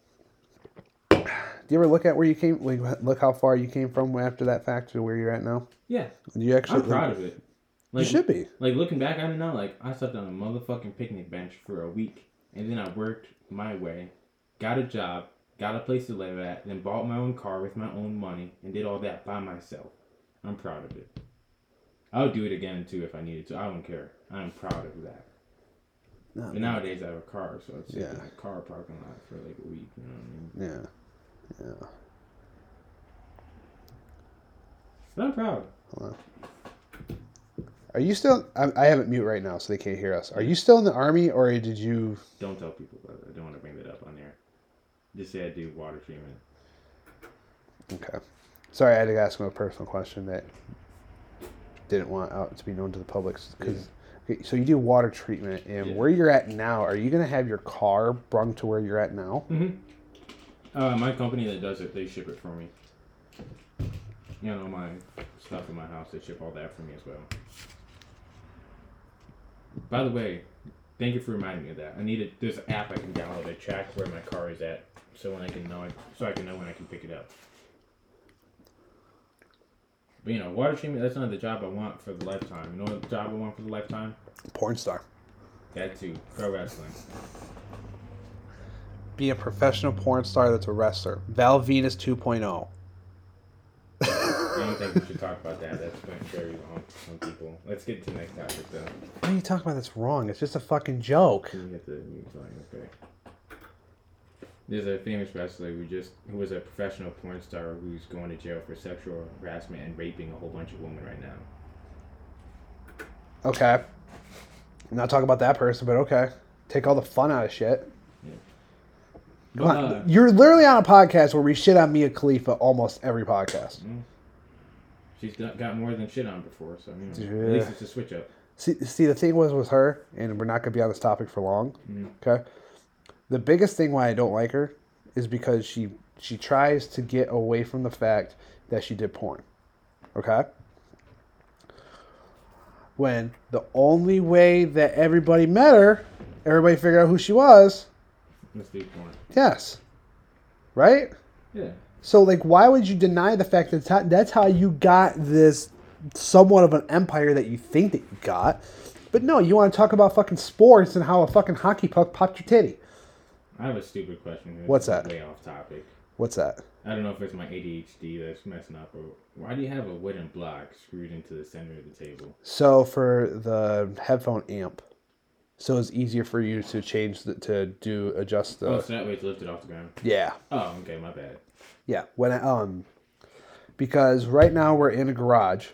Speaker 3: Do you ever look at where you came? Like, look how far you came from after that fact to where you're at now.
Speaker 2: Yeah,
Speaker 3: Do you actually?
Speaker 2: I'm proud of it.
Speaker 3: You should be.
Speaker 2: Like looking back on it now, like I slept on a motherfucking picnic bench for a week, and then I worked my way, got a job, got a place to live at, then bought my own car with my own money, and did all that by myself. I'm proud of it. I would do it again too if I needed to. I don't care. I'm proud of that.
Speaker 3: No,
Speaker 2: But nowadays I have a car, so it's
Speaker 3: Yeah.
Speaker 2: in a car parking lot for like a week. You know what I mean?
Speaker 3: Yeah. Yeah.
Speaker 2: But I'm proud.
Speaker 3: Hold on. Are you still? I, I have it mute right now, so they can't hear us. Are you still in the army, or did you?
Speaker 2: Don't tell people about it. I don't want to bring that up. Just say I do water treatment.
Speaker 3: Okay. Sorry, I had to ask him a personal question that didn't want out to be known to the public. Because okay, so you do water treatment, and
Speaker 2: Yeah.
Speaker 3: where you're at now, are you gonna have your car brung to where you're at now?
Speaker 2: Uh, my company that does it, they ship it for me. You know, my stuff in my house, they ship all that for me as well. By the way, thank you for reminding me of that. I need a, this app I can download to track where my car is at, so when I can know, so I can know when I can pick it up. But you know, water treatment, that's not the job I want for the lifetime. You know what job I want for the lifetime?
Speaker 3: Porn star.
Speaker 2: That too, pro wrestling.
Speaker 3: Be a professional porn star that's a wrestler. Val Venis oh. 2.0.
Speaker 2: I don't think we should talk about that. That's went very wrong on people. Let's get to the next topic though.
Speaker 3: What are you talking about? That's wrong. It's just a fucking joke.
Speaker 2: Can you get the mute volume? Okay. There's a famous wrestler who just who was a professional porn star who's going to jail for sexual harassment and raping a whole bunch of women right now.
Speaker 3: Okay. I'm not talking about that person, but okay. Take all the fun out of shit. Come on.
Speaker 2: Uh,
Speaker 3: You're literally on a podcast where we shit on Mia Khalifa almost every podcast.
Speaker 2: she's got, got more than shit on before, so you know,
Speaker 3: Yeah.
Speaker 2: at least it's a switch up.
Speaker 3: See, see, the thing was with her, and we're not going to be on this topic for long. Okay. The biggest thing why I don't like her is because she she tries to get away from the fact that she did porn. Okay. When the only way that everybody met her, everybody figured out who she was.
Speaker 2: Do porn.
Speaker 3: Yes. Right.
Speaker 2: Yeah.
Speaker 3: So like, why would you deny the fact that that's- that's how you got this somewhat of an empire that you think that you got? But no, you want to talk about fucking sports and how a fucking hockey puck popped your titty.
Speaker 2: I have a stupid question.
Speaker 3: What's that?
Speaker 2: Way off topic.
Speaker 3: What's that?
Speaker 2: I don't know if it's my ADHD that's messing up, or why do you have a wooden block screwed into the center of the table?
Speaker 3: So for the headphone amp, so it's easier for you to change the, to do adjust the
Speaker 2: Oh, so that way it's lifted off the ground.
Speaker 3: yeah
Speaker 2: Oh, okay, my bad.
Speaker 3: yeah when I, um because right now we're in a garage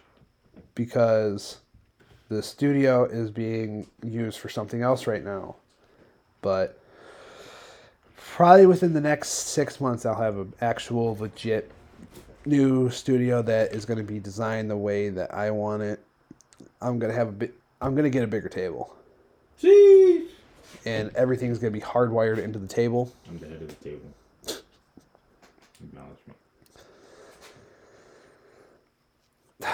Speaker 3: because the studio is being used for something else right now, but probably within the next six months I'll have an actual legit new studio that is going to be designed the way that I want it. I'm gonna have a bit. I'm gonna get a bigger table.
Speaker 2: Jeez.
Speaker 3: and everything's gonna be hardwired into the table.
Speaker 2: I'm the head of the table. Acknowledge me.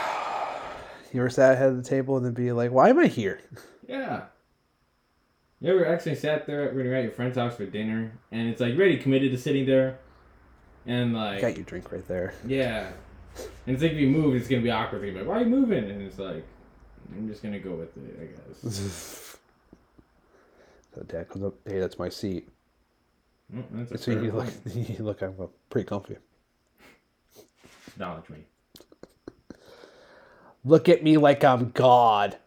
Speaker 3: You ever sat ahead of the table and then be like, "Why am I here?"
Speaker 2: Yeah. You ever actually sat there when you're at your friend's house for dinner and it's like you're already committed to sitting there? And like,
Speaker 3: Got your drink right there.
Speaker 2: yeah. And it's like if you move, it's gonna be awkward. You're like, why are you moving? And it's like, I'm just gonna go with it, I guess.
Speaker 3: So dad comes up, "Hey, that's my seat."
Speaker 2: Mm, that's
Speaker 3: So you look, you look, I'm pretty comfy.
Speaker 2: Acknowledge me.
Speaker 3: Look at me like I'm God.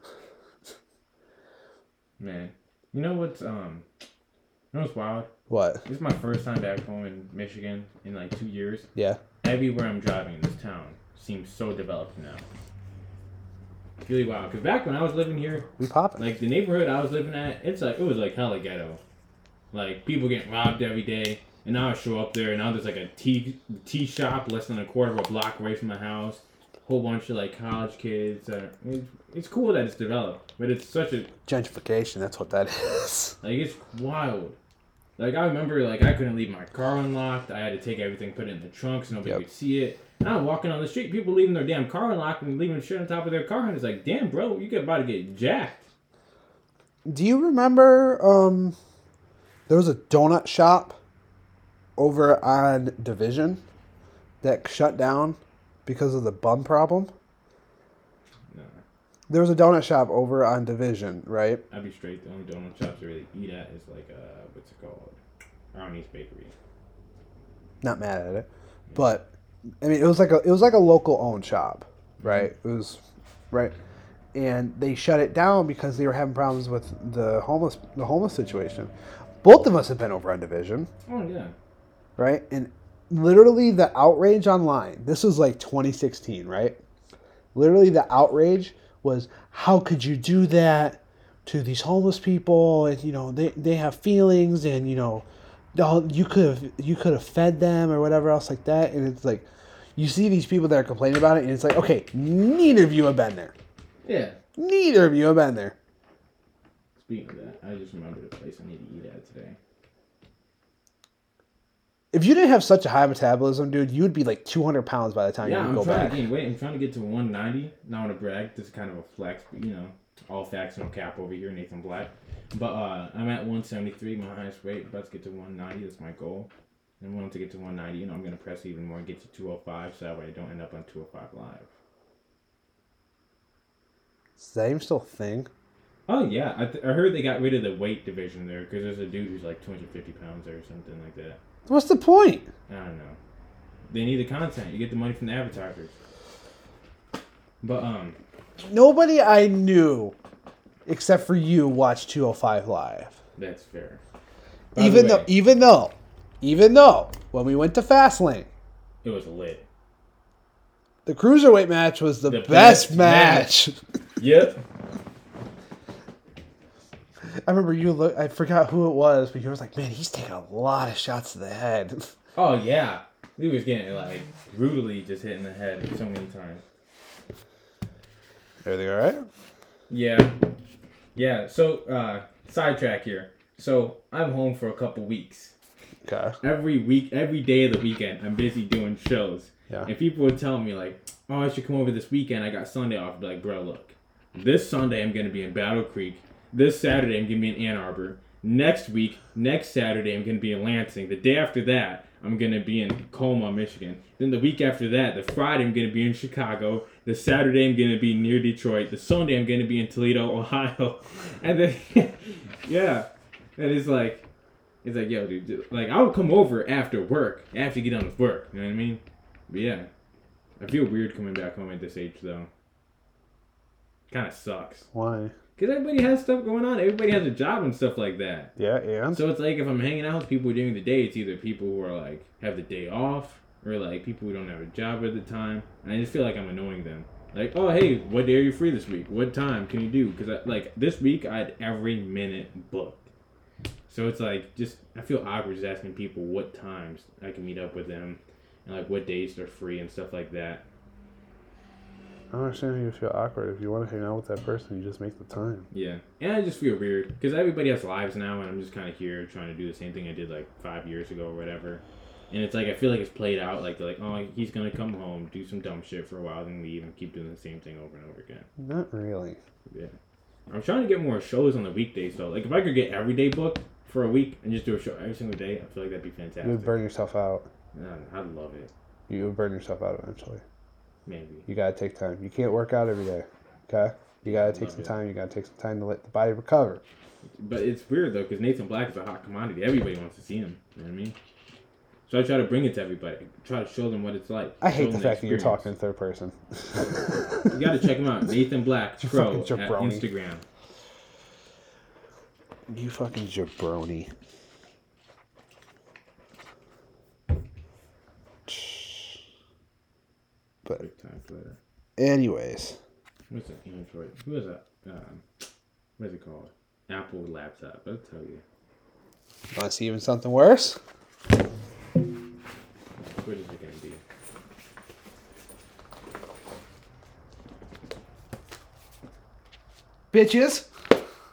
Speaker 2: Man. You know what's, um, you know what's wild?
Speaker 3: What?
Speaker 2: This is my first time back home in Michigan in like two years.
Speaker 3: Yeah.
Speaker 2: everywhere I'm driving in this town seems so developed now. Really wild. Because back when I was living here,
Speaker 3: We popping.
Speaker 2: like the neighborhood I was living at, it's like it was like hella ghetto. Like people getting robbed every day, and now I show up there, and now there's like a tea tea shop less than a quarter of a block away from my house. Whole bunch of like college kids. It's, it's cool that it's developed, but it's such a
Speaker 3: Gentrification. That's what that is.
Speaker 2: like it's wild. Like I remember, like I couldn't leave my car unlocked. I had to take everything, put it in the trunk so nobody
Speaker 3: Yep.
Speaker 2: could see it. And I'm walking on the street, people leaving their damn car unlocked and leaving shit on top of their car, and it's like, damn, bro, you get about to get jacked.
Speaker 3: Do you remember? Um, there was a donut shop over on Division that shut down because of the bum problem.
Speaker 2: No,
Speaker 3: There was a donut shop over on Division, right?
Speaker 2: I'd be straight. The only donut shops I really eat at is like, uh, what's it called? Brownie's Bakery.
Speaker 3: not mad at it, but I mean it was like a it was like a local owned shop, right? It was right, and they shut it down because they were having problems with the homeless the homeless situation. Both of us have been over on Division,
Speaker 2: Oh yeah.
Speaker 3: right? And literally the outrage online. This was like 2016, right? Literally, the outrage was, "How could you do that to these homeless people? And you know, they they have feelings, and you know, you could have you could have fed them or whatever else like that." And it's like, you see these people that are complaining about it, and it's like, okay, neither of you have been there.
Speaker 2: Yeah.
Speaker 3: Neither of you have been there.
Speaker 2: Speaking of that, I just remembered a place I need to eat at today.
Speaker 3: If you didn't have such a high metabolism, dude, you would be like 200 pounds by the time
Speaker 2: Yeah,
Speaker 3: you
Speaker 2: I'm
Speaker 3: go
Speaker 2: trying
Speaker 3: back.
Speaker 2: to gain weight. I'm trying to get to 190. Not want to brag. This is kind of a flex, but you know, all facts, no cap over here, Nathan Black. But uh, I'm at 173, my highest weight. About to get to 190. That's my goal. And once I get to 190, you know, I'm gonna press even more and get to 205, so that way I don't end up on 205 live.
Speaker 3: Is that even still a thing?
Speaker 2: Oh yeah, I, th- I heard they got rid of the weight division there because there's a dude who's like 250 pounds or something like that.
Speaker 3: What's the point?
Speaker 2: I don't know. They need the content. You get the money from the advertisers. But um,
Speaker 3: Nobody I knew, except for you, watched 205 live.
Speaker 2: that's fair. By
Speaker 3: even
Speaker 2: way,
Speaker 3: though, even though, even though, when we went to Fastlane,
Speaker 2: it was lit.
Speaker 3: the cruiserweight match was the,
Speaker 2: The
Speaker 3: best,
Speaker 2: best
Speaker 3: match.
Speaker 2: Yep.
Speaker 3: I remember you look. I forgot who it was, but you was like, "Man, he's taking a lot of shots to the head."
Speaker 2: Oh yeah, he was getting like brutally just hit in the head so many times.
Speaker 3: Everything all right?
Speaker 2: Yeah, yeah. So uh, sidetrack here. So I'm home for a couple weeks.
Speaker 3: Okay.
Speaker 2: Every week, every day of the weekend, I'm busy doing shows.
Speaker 3: Yeah.
Speaker 2: And people would tell me like, "Oh, I should come over this weekend. I got Sunday off." I'd be like, bro, look, this Sunday I'm gonna be in Battle Creek. This Saturday I'm gonna be in Ann Arbor. Next week, next Saturday I'm gonna be in Lansing. The day after that, I'm gonna be in Coloma, Michigan. Then the week after that, the Friday I'm gonna be in Chicago. The Saturday I'm gonna be near Detroit. The Sunday I'm gonna be in Toledo, Ohio. And then, yeah, and it's like, it's like, yo, dude, like I would come over after work, after you get done with work. You know what I mean? But yeah, I feel weird coming back home at this age though. Kind of sucks.
Speaker 3: Why?
Speaker 2: Cause everybody has stuff going on. Everybody has a job and stuff like that.
Speaker 3: Yeah, and
Speaker 2: So it's like if I'm hanging out with people during the day, it's either people who are like have the day off, or like people who don't have a job at the time. And I just feel like I'm annoying them. Like, oh hey, what day are you free this week? What time can you do? Because like this week I had every minute booked. So it's like just I feel awkward just asking people what times I can meet up with them, and like what days they're free and stuff like that.
Speaker 3: I don't understand how you feel awkward. If you want to hang out with that person, you just make the time.
Speaker 2: Yeah, and I just feel weird because everybody has lives now, and I'm just kind of here trying to do the same thing I did like five years ago or whatever. And it's like I feel like it's played out. Like they're like, oh, he's gonna come home, do some dumb shit for a while, then leave, and keep doing the same thing over and over again.
Speaker 3: Not really.
Speaker 2: Yeah, I'm trying to get more shows on the weekdays though. Like if I could get every day booked for a week and just do a show every single day, I feel like that'd be fantastic.
Speaker 3: You would burn yourself out.
Speaker 2: Yeah, I'd love it.
Speaker 3: You would burn yourself out eventually.
Speaker 2: Maybe.
Speaker 3: You gotta take time. You can't work out every day. Okay. You gotta take
Speaker 2: Love
Speaker 3: some
Speaker 2: it.
Speaker 3: time. You gotta take some time to let the body recover.
Speaker 2: But it's weird though, because Nathan Black is a hot commodity. Everybody wants to see him. You know what I mean? So I try to bring it to everybody. Try to show them what it's like.
Speaker 3: I hate the
Speaker 2: them
Speaker 3: fact that you're talking in third person.
Speaker 2: You gotta check him out. Nathan Black Pro at. Instagram.
Speaker 3: You fucking jabroni. But
Speaker 2: Quick time that.
Speaker 3: anyways,
Speaker 2: What's an Android? Who is that? Um, what is it called? Apple laptop. I'll tell you.
Speaker 3: want to see even something worse?
Speaker 2: What is it gonna be?
Speaker 3: Bitches.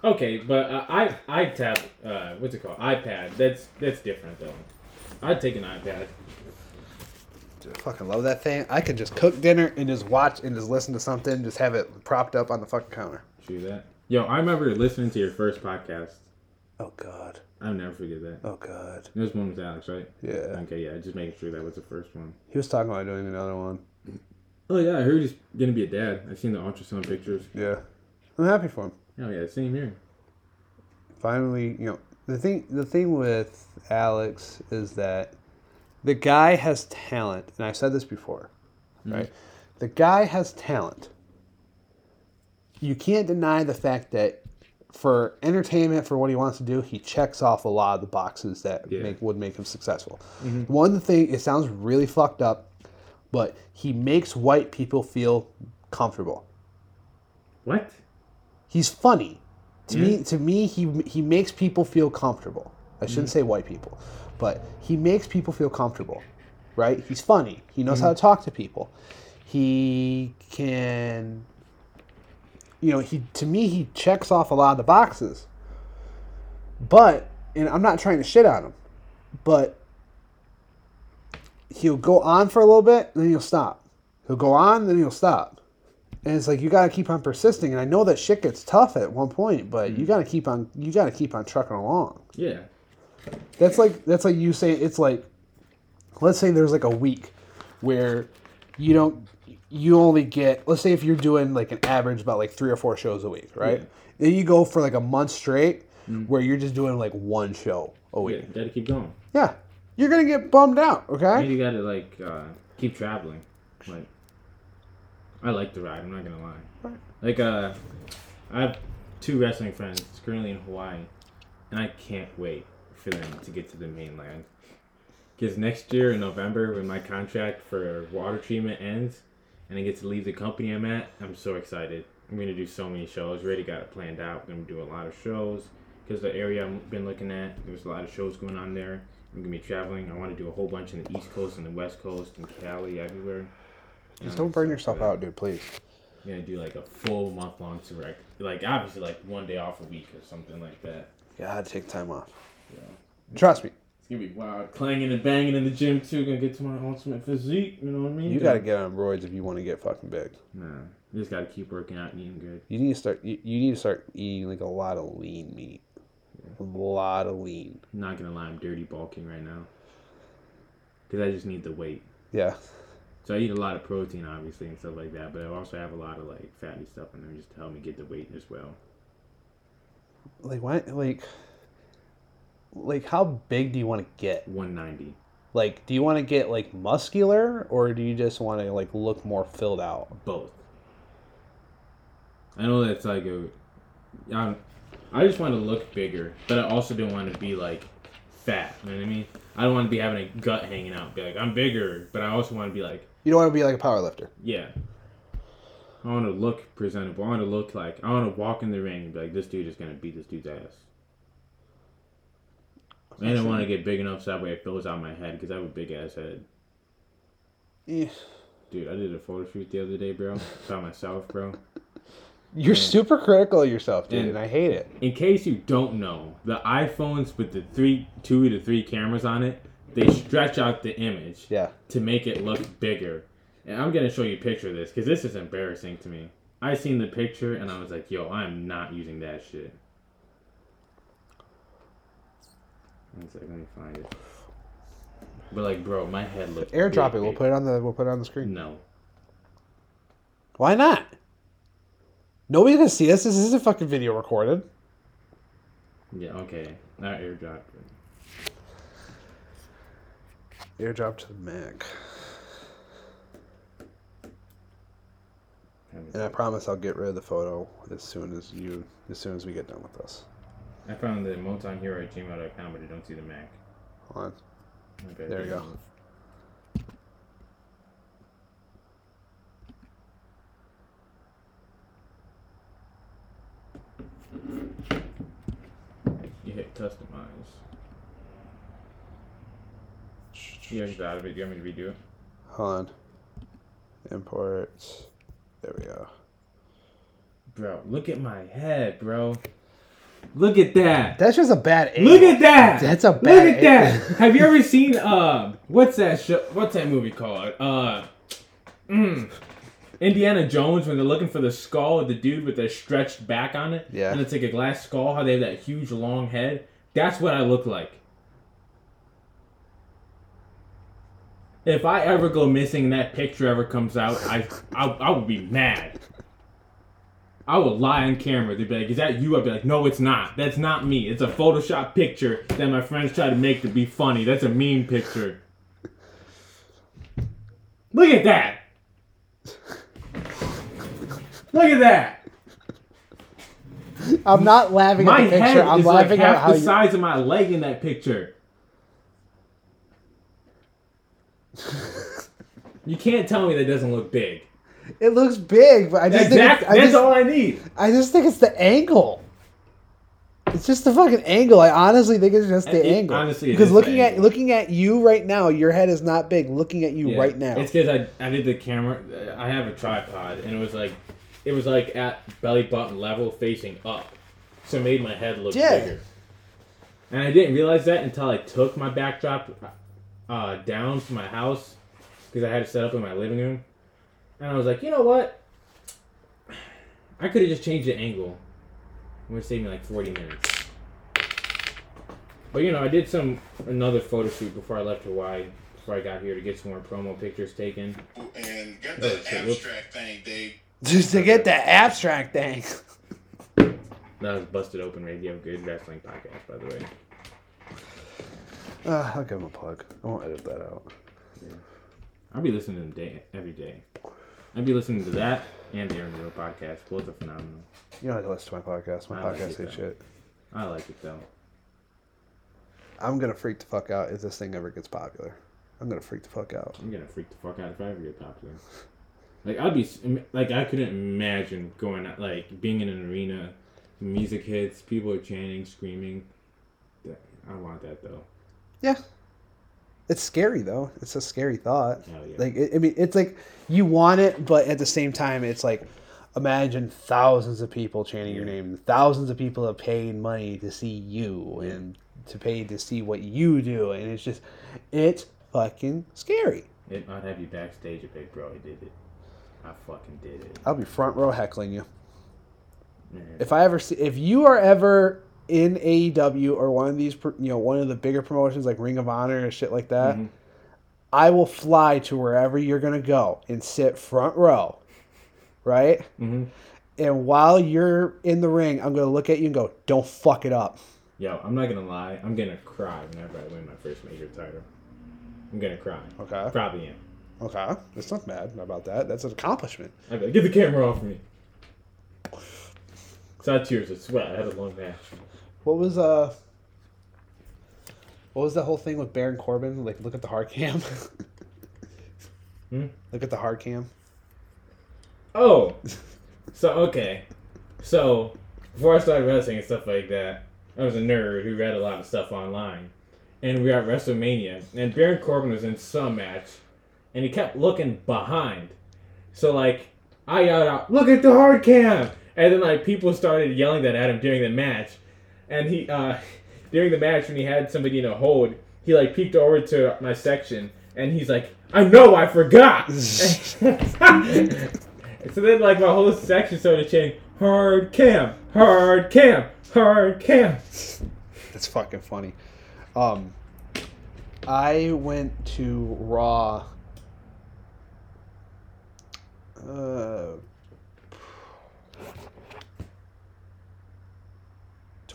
Speaker 2: Okay, but uh, I iTab. Uh, what's it called? iPad. That's that's different though. I'd take an iPad.
Speaker 3: Fucking love that thing. I could just cook dinner and just watch and just listen to something, just have it propped up on the fucking counter.
Speaker 2: See that? Yo, I remember listening to your first podcast.
Speaker 3: Oh god.
Speaker 2: I'll never forget that.
Speaker 3: Oh god.
Speaker 2: This one was Alex, right?
Speaker 3: Yeah.
Speaker 2: Okay, yeah. Just making sure that was the first one.
Speaker 3: He was talking about doing another one.
Speaker 2: Oh yeah, I heard he's gonna be a dad. I've seen the ultrasound pictures.
Speaker 3: Yeah. I'm happy for him.
Speaker 2: Oh yeah, same here.
Speaker 3: finally, you know, the thing the thing with Alex is that the guy has talent, and I've said this before, mm. right? The guy has talent. You can't deny the fact that for entertainment, for what he wants to do, he checks off a lot of the boxes that
Speaker 2: Yeah.
Speaker 3: make would make him successful. Mm-hmm. One thing, it sounds really fucked up, but he makes white people feel comfortable.
Speaker 2: What?
Speaker 3: He's funny. To me, to me, he he makes people feel comfortable. I shouldn't mm. say white people, but he makes people feel comfortable, right? He's funny. He knows how to talk to people. He can, you know, he to me he checks off a lot of the boxes. But and I'm not trying to shit on him, but he'll go on for a little bit, and then he'll stop. He'll go on, then he'll stop. And it's like you gotta keep on persisting. And I know that shit gets tough at one point, but you mm. gotta keep on you gotta keep on trucking along.
Speaker 2: Yeah.
Speaker 3: That's like that's like you say it's like let's say there's like a week where you don't you only get let's say if you're doing like an average about like three or four shows a week, right? Then you go for like a month straight where you're just doing like one show a
Speaker 2: Yeah,
Speaker 3: week.
Speaker 2: gotta keep going.
Speaker 3: Yeah. You're gonna get bummed out,
Speaker 2: And
Speaker 3: okay?
Speaker 2: you gotta like uh, keep traveling. Like, I like the ride. I'm not gonna lie.
Speaker 3: Right.
Speaker 2: Like, uh, I have two wrestling friends currently in Hawaii, and I can't wait for them to get to the mainland. Because next year in November, when my contract for water treatment ends, and I get to leave the company I'm at, I'm so excited. I'm gonna do so many shows. Already got it planned out. I'm gonna do a lot of shows because the area I've been looking at, there's a lot of shows going on there. I'm gonna be traveling. I want to do a whole bunch in the East Coast and the West Coast and Cali, everywhere.
Speaker 3: Just
Speaker 2: Um,
Speaker 3: don't burn
Speaker 2: so
Speaker 3: yourself out, dude, please.
Speaker 2: I'm gonna do like a full month long tour, like obviously like one day off a week or something like that.
Speaker 3: You gotta take time off.
Speaker 2: Yeah.
Speaker 3: Trust me.
Speaker 2: It's gonna be wild, clanging and banging in the gym too. Gonna get to my ultimate physique. You know what I mean?
Speaker 3: You gotta get on roids if you want to get fucking big.
Speaker 2: Nah, you just gotta keep working out and eating good.
Speaker 3: You need to start. You, you need to start eating like a lot of lean meat. A lot of lean.
Speaker 2: I'm not gonna lie, I'm dirty bulking right now. Cause I just need the weight.
Speaker 3: Yeah.
Speaker 2: So I eat a lot of protein, obviously, and stuff like that. But I also have a lot of like fatty stuff in there just to help me get the weight as well.
Speaker 3: Like why? Like. Like how big do you want to get?
Speaker 2: 190.
Speaker 3: Like, do you want to get like muscular, or do you just want to like look more filled out?
Speaker 2: both. I know that's like a, I, I just want to look bigger, but I also don't want to be like fat. You know what I mean? I don't want to be having a gut hanging out. Be like I'm bigger, but I also want to be like
Speaker 3: You don't want to be like a power lifter.
Speaker 2: yeah. I want to look presentable. I want to look like I want to walk in the ring and be like this dude is gonna beat this dude's ass. And I want to get big enough so that way it fills out my head because I have a big ass head.
Speaker 3: Eh.
Speaker 2: Dude, I did a photo shoot the other day, bro. By myself, bro.
Speaker 3: You're super critical of yourself, dude,
Speaker 2: And-
Speaker 3: and I hate it.
Speaker 2: in case you don't know, the iPhones with the three, two to three cameras on it, they stretch out the image
Speaker 3: Yeah.
Speaker 2: to make it look bigger. And I'm gonna show you a picture of this because this is embarrassing to me. I seen the picture and I was like, "Yo, I'm not using that shit." One second, let me find it. But like, bro, my head looks.
Speaker 3: Airdrop
Speaker 2: big,
Speaker 3: it. We'll
Speaker 2: big.
Speaker 3: put it on the. We'll put it on the screen.
Speaker 2: No,
Speaker 3: Why not? Nobody's gonna see this. This isn't fucking video recorded.
Speaker 2: yeah, okay, not airdrop.
Speaker 3: Airdrop to the Mac. And I promise I'll get rid of the photo as soon as you, as soon as we get done with this.
Speaker 2: I found the Moton Hero at gmail.com, but I don't see the Mac.
Speaker 3: Hold on.
Speaker 2: Okay,
Speaker 3: There you go.
Speaker 2: You hit customize. You already got out of it. Do you want me to redo it?
Speaker 3: Hold on. Import. There we go.
Speaker 2: Bro, look at my head, bro. Look at that.
Speaker 3: That's just a bad angle.
Speaker 2: Look at that.
Speaker 3: That's a bad Look
Speaker 2: at that. Have you ever seen uh what's that show what's that movie called? Uh mm, Indiana Jones when they're looking for the skull of the dude with the stretched back on it.
Speaker 3: Yeah.
Speaker 2: And it's like a glass skull, how they have that huge long head. That's what I look like. If I ever go missing and that picture ever comes out, I I, I would be mad. I would lie on camera. They'd be like, "Is that you?" I'd be like, "No, it's not. That's not me. It's a Photoshop picture that my friends try to make to be funny. That's a mean picture." Look at that. Look at that.
Speaker 3: I'm not laughing
Speaker 2: My
Speaker 3: at the
Speaker 2: head
Speaker 3: picture. I'm
Speaker 2: is like
Speaker 3: laughing at
Speaker 2: half
Speaker 3: how
Speaker 2: the
Speaker 3: you.
Speaker 2: size of my leg in that picture. You can't tell me that doesn't look big.
Speaker 3: It looks big, but I just think it's, I
Speaker 2: that's
Speaker 3: just,
Speaker 2: all I need.
Speaker 3: I just think it's the angle. It's just the fucking angle. I honestly think it's just the
Speaker 2: It-
Speaker 3: angle.
Speaker 2: honestly,
Speaker 3: because looking at looking at you right now, your head is not big. Looking at you
Speaker 2: Yeah.
Speaker 3: right now,
Speaker 2: It's because I, I did the camera. I have a tripod, and it was like, it was like at belly button level, facing up, so it made my head look
Speaker 3: Yeah.
Speaker 2: bigger. And I didn't realize that until I took my backdrop uh, down to my house because I had it set up in my living room, and I was like, you know what? I could have just changed the angle. It would save me like forty minutes. But you know, I did some another photo shoot before I left Hawaii. Before I got here to get some more promo pictures taken.
Speaker 1: And got
Speaker 2: Oh,
Speaker 1: that
Speaker 2: whoops.
Speaker 1: abstract thing, Dave.
Speaker 3: just to get the abstract thing.
Speaker 2: That was Busted Open Radio, good wrestling podcast, by the way.
Speaker 3: Uh, I'll give him a plug. I won't edit that out.
Speaker 2: I'll be listening to them day every day. I'll be listening to that and the Aaron Zero podcast. Both are phenomenal.
Speaker 3: You don't have to listen to my podcast. My
Speaker 2: I like
Speaker 3: podcast
Speaker 2: it,
Speaker 3: ain't
Speaker 2: though.
Speaker 3: shit.
Speaker 2: I like it though.
Speaker 3: I'm gonna freak the fuck out if this thing ever gets popular. I'm gonna freak the fuck out.
Speaker 2: I'm gonna freak the fuck out if I ever get popular. Like I'd be like I couldn't imagine going out like being in an arena, music hits, people are chanting, screaming. I want that though.
Speaker 3: Yeah. It's scary though. It's a scary thought.
Speaker 2: Hell yeah.
Speaker 3: Like it, I mean, it's like you want it, but at the same time, it's like imagine thousands of people chanting your name. Thousands of people have paid money to see you and to pay to see what you do, and it's just, it's fucking scary.
Speaker 2: It, I'd have you backstage at Big Bro. I did it. I fucking did it.
Speaker 3: I'll be front row heckling you. If I ever see, if you are ever in AEW or one of these, you know, one of the bigger promotions like Ring of Honor and shit like that,
Speaker 2: Mhm.
Speaker 3: I will fly to wherever you're gonna go and sit front row, right?
Speaker 2: hmm
Speaker 3: And while you're in the ring, I'm gonna look at you and go, "Don't fuck it up."
Speaker 2: Yo, I'm not gonna lie. I'm gonna cry whenever I win my first major title. I'm gonna cry.
Speaker 3: Okay.
Speaker 2: Probably am.
Speaker 3: Okay, that's not bad about that. That's an accomplishment.
Speaker 2: Like, get the camera off me. It's not tears, it's sweat. I had a long match.
Speaker 3: What was uh? What was that whole thing with Baron Corbin? Like, look at the hard cam.
Speaker 2: Hmm?
Speaker 3: Look at the hard cam.
Speaker 2: Oh, so okay, so before I started wrestling and stuff like that, I was a nerd who read a lot of stuff online, and we were at WrestleMania, and Baron Corbin was in some match, and he kept looking behind, so like I yelled out, "Look at the hard cam!" and then like people started yelling that at him during the match, and he uh during the match when he had somebody in a hold, he like peeked over to my section, and he's like, "I know, I forgot." So then, like, my whole section started chanting, hard cam, hard cam, hard cam.
Speaker 3: That's fucking funny. Um, I went to Raw. Uh,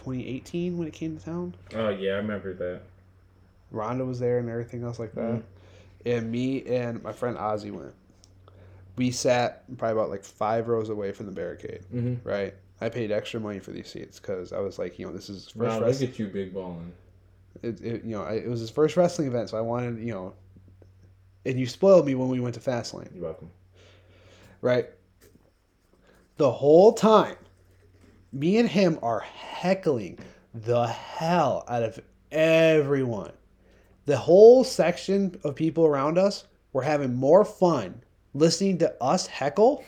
Speaker 3: 2018 when it came to town.
Speaker 2: Oh, yeah, I remember that.
Speaker 3: Ronda was there and everything else like that.
Speaker 2: Mhm.
Speaker 3: And me and my friend Ozzy went. We sat probably about like five rows away from the barricade,
Speaker 2: Mm-hmm.
Speaker 3: right? I paid extra money for these seats because I was like, you know, this is first
Speaker 2: Wow, look
Speaker 3: wrestling.
Speaker 2: at you, big balling.
Speaker 3: It, it, you know, I, it was his first wrestling event, so I wanted, you know, and you spoiled me when we went to Fastlane,
Speaker 2: You're welcome.
Speaker 3: right? The whole time, me and him are heckling the hell out of everyone. The whole section of people around us were having more fun listening to us heckle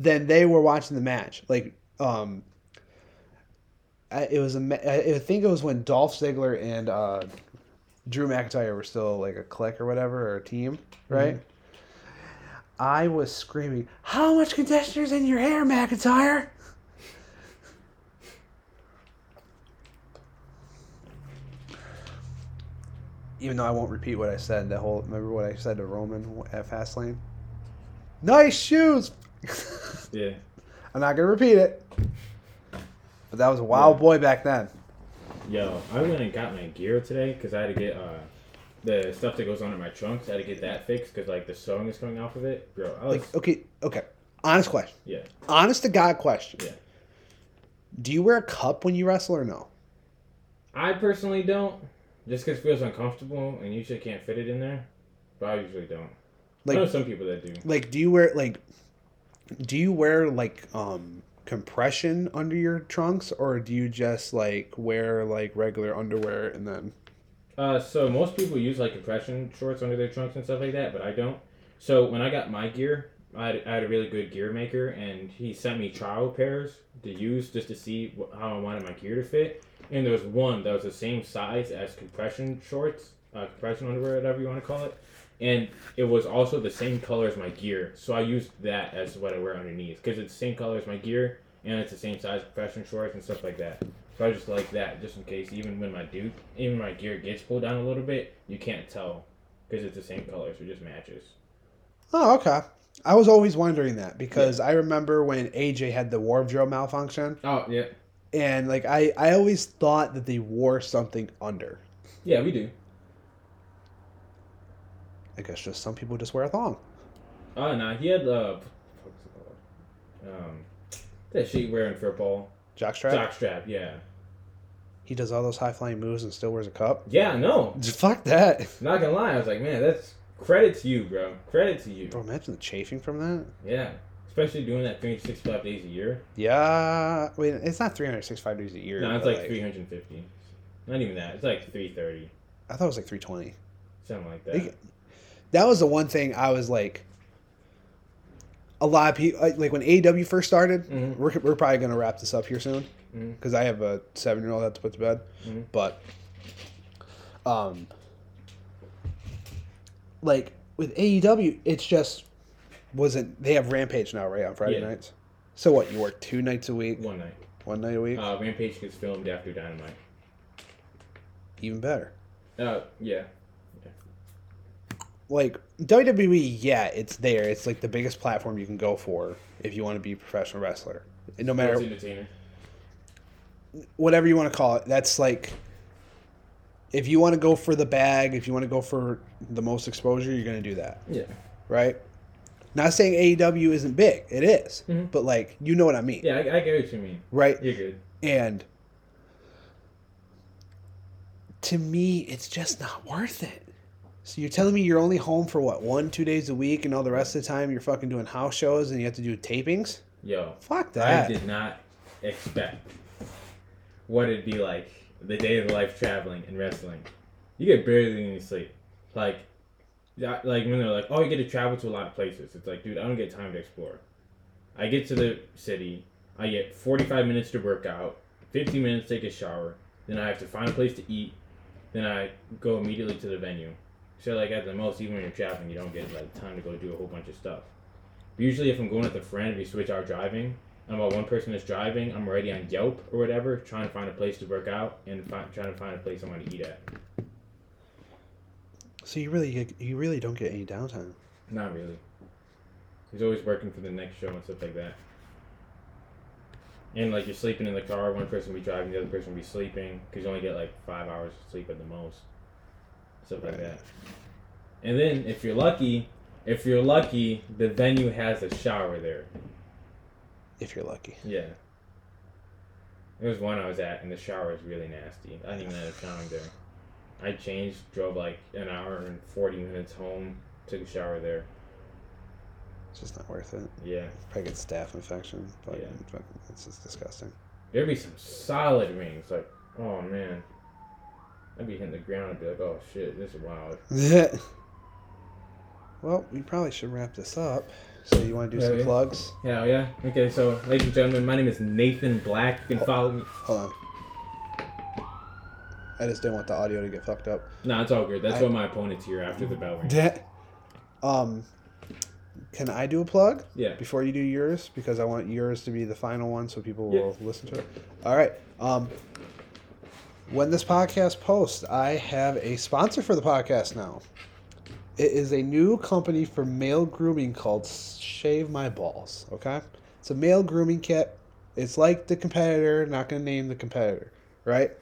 Speaker 3: than they were watching the match. Like, um, I, it was a, I think it was when Dolph Ziggler and uh, Drew McIntyre were still like a clique or whatever or a team, right? I was screaming, "How much conditioner's in your hair, McIntyre?" Even though I won't repeat what I said, the whole remember what I said to Roman at Fastlane? Nice shoes.
Speaker 2: Yeah.
Speaker 3: I'm not gonna repeat it. But that was a wild boy back then.
Speaker 2: Yo, I went and got my gear today because I had to get uh, the stuff that goes on in my trunks. I had to get that fixed because, like, the sewing is coming off of it. Bro, I was.
Speaker 3: Like, okay, okay. Honest question.
Speaker 2: yeah.
Speaker 3: Honest to God question.
Speaker 2: Yeah.
Speaker 3: Do you wear a cup when you wrestle or no?
Speaker 2: I personally don't, just because it feels uncomfortable and usually can't fit it in there. But I usually don't. I know
Speaker 3: Like,
Speaker 2: some people that do.
Speaker 3: like, do you wear like? do you wear like um compression under your trunks or do you just like wear like regular underwear and then
Speaker 2: Uh, so most people use like compression shorts under their trunks and stuff like that, but I don't. So when I got my gear, I had, I had a really good gear maker, and he sent me trial pairs to use just to see how I wanted my gear to fit. And there was one that was the same size as compression shorts, uh, compression underwear, whatever you want to call it, and it was also the same color as my gear. So I used that as what I wear underneath because it's the same color as my gear, and it's the same size compression shorts and stuff like that. So I just like that, just in case, even when my dude, even my gear gets pulled down a little bit, you can't tell because it's the same color, so it just matches.
Speaker 3: oh okay i was always wondering that because i remember when aj had the wardrobe malfunction
Speaker 2: Oh yeah,
Speaker 3: and like i i always thought that they wore something under
Speaker 2: yeah, we do.
Speaker 3: i guess just some people just wear a thong
Speaker 2: Oh no, he had uh, the fuck is it called? Um, that shit wearing football,
Speaker 3: jockstrap
Speaker 2: jock strap. Yeah,
Speaker 3: he does all those high flying moves and still wears a cup
Speaker 2: yeah, no,
Speaker 3: fuck that
Speaker 2: not gonna lie, I was like, man, that's credit to you, bro. Credit to you.
Speaker 3: bro imagine the chafing from that
Speaker 2: Yeah, especially doing that 365 days a year.
Speaker 3: yeah wait it's not 365 days a year
Speaker 2: No, it's
Speaker 3: but,
Speaker 2: like 350. Not even that. It's like 330,
Speaker 3: i thought it was like 320
Speaker 2: something like that.
Speaker 3: That was the one thing I was like. A lot of people like when AEW first started.
Speaker 2: Mhm.
Speaker 3: We're, we're probably gonna wrap this up here soon because I have a seven year old I have to put to bed.
Speaker 2: Mhm.
Speaker 3: But, um, like with AEW, it's just wasn't they have Rampage now right on Friday
Speaker 2: Yeah.
Speaker 3: nights. So what you work two nights a week,
Speaker 2: One night.
Speaker 3: one night a week,
Speaker 2: Uh, Rampage gets filmed after Dynamite.
Speaker 3: even better.
Speaker 2: Uh, yeah.
Speaker 3: like WWE, yeah, it's there. It's like the biggest platform you can go for if you want to be a professional wrestler. And no matter whatever you want to call it, that's like if you want to go for the bag, if you want to go for the most exposure, you're going to do that,
Speaker 2: Yeah.
Speaker 3: right? Not saying AEW isn't big, it is,
Speaker 2: Mhm.
Speaker 3: but like you know what I mean,
Speaker 2: Yeah, I, I get what you mean.
Speaker 3: right?
Speaker 2: You're good.
Speaker 3: And to me, it's just not worth it. So you're telling me you're only home for what one, two days a week, and all the rest of the time you're fucking doing house shows and you have to do tapings?
Speaker 2: Yo,
Speaker 3: Fuck that.
Speaker 2: I did not expect what it'd be like the day of life traveling and wrestling. You get barely any sleep. Like, yeah, like when they're like, "Oh, you get to travel to a lot of places." It's like, dude, I don't get time to explore. I get to the city. I get 45 minutes to work out, 15 minutes to take a shower. Then I have to find a place to eat. Then I go immediately to the venue. So like at the most, even when you're traveling, you don't get like time to go do a whole bunch of stuff. But usually, if I'm going with a friend, we switch our driving. And while one person is driving, I'm already on Yelp or whatever, trying to find a place to work out and fi- trying to find a place I want to eat at.
Speaker 3: So you really you really don't get any downtime.
Speaker 2: Not really. He's always working for the next show and stuff like that. And like you're sleeping in the car, one person will be driving, the other person will be sleeping, because you only get like five hours of sleep at the most. Stuff like
Speaker 3: Right.
Speaker 2: that. And then if you're lucky, if you're lucky, the venue has a shower there.
Speaker 3: If you're lucky.
Speaker 2: Yeah. There was one I was at, and the shower was really nasty. I didn't even end up showering there. I changed, drove like an hour and 40 minutes home, took a shower there.
Speaker 3: It's just not worth it.
Speaker 2: Yeah.
Speaker 3: Probably get staph infection. But
Speaker 2: Yeah.
Speaker 3: it's just disgusting.
Speaker 2: There'd be some solid rings, like, oh man. I'd be hitting the ground and be like, oh shit, this is wild. Yeah.
Speaker 3: well, we probably should wrap this up. So you want to do
Speaker 2: Yeah,
Speaker 3: some
Speaker 2: yeah.
Speaker 3: plugs?
Speaker 2: Hell yeah. Okay, so, ladies and gentlemen, my name is Nathan Black. You can follow me.
Speaker 3: Hold on. I just didn't want the audio to get fucked up.
Speaker 2: Nah, it's all good. That's
Speaker 3: I-
Speaker 2: what my opponent's here after the bell rings.
Speaker 3: um, can I do a plug
Speaker 2: Yeah.
Speaker 3: before you do yours? Because I want yours to be the final one, so people
Speaker 2: Yeah.
Speaker 3: will listen to it. All right. Um, when this podcast posts, I have a sponsor for the podcast now. It is a new company for male grooming called Shave My Balls. Okay, it's a male grooming kit. It's like the competitor. Not going to name the competitor, right?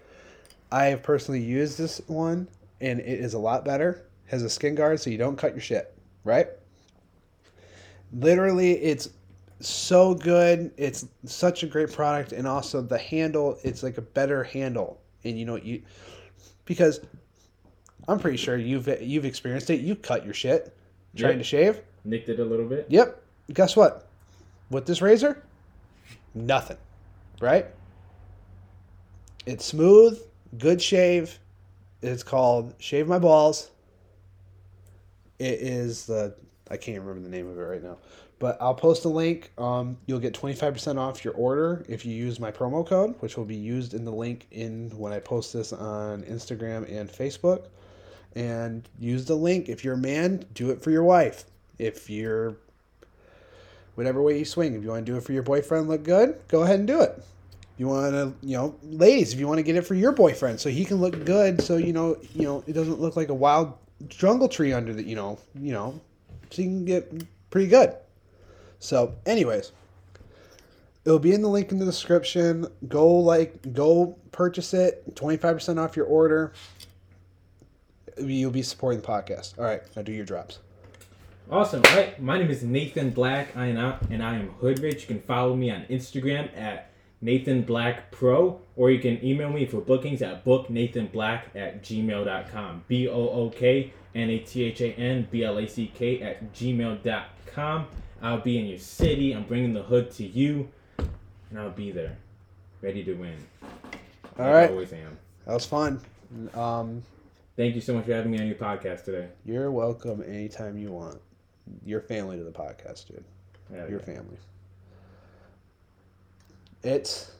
Speaker 3: I have personally used this one, and it is a lot better. Has a skin guard, so you don't cut your shit, right? Literally, it's so good. It's such a great product, and also the handle. It's like a better handle, and you know you because I'm pretty sure you've you've experienced it. You cut your shit trying
Speaker 2: Yep.
Speaker 3: to shave.
Speaker 2: Nicked it a little bit.
Speaker 3: Yep. Guess what? with this razor, nothing, right? It's smooth, good shave. It's called Shave My Balls. It is the I can't remember the name of it right now, but I'll post a link. Um, you'll get twenty five percent off your order if you use my promo code, which will be used in the link in when I post this on Instagram and Facebook. And use the link if you're a man, do it for your wife. If you're whatever way you swing, if you want to do it for your boyfriend, look good, go ahead and do it. You want to, you know, ladies, if you want to get it for your boyfriend, so he can look good, so you know, you know, it doesn't look like a wild jungle tree under the, you know, you know, so you can get pretty good. So, anyways, it'll be in the link in the description. Go like, go purchase it. Twenty five percent off your order. You'll be supporting the podcast. All right, now do your drops.
Speaker 2: Awesome. All right. My name is Nathan Black. I am out and I am Hood Rich. You can follow me on Instagram at Nathan Black Pro, or you can email me for bookings at booknathanblack at gmail.com. B O O K N A T H A N B L A C K at gmail.com. I'll be in your city. I'm bringing the hood to you, and I'll be there, ready to win.
Speaker 3: All right.
Speaker 2: I always am.
Speaker 3: that was fun. Um,
Speaker 2: Thank you so much for having me on your podcast today.
Speaker 3: You're welcome anytime you want. You're family to the podcast, dude.
Speaker 2: Yeah,
Speaker 3: Your family. It's,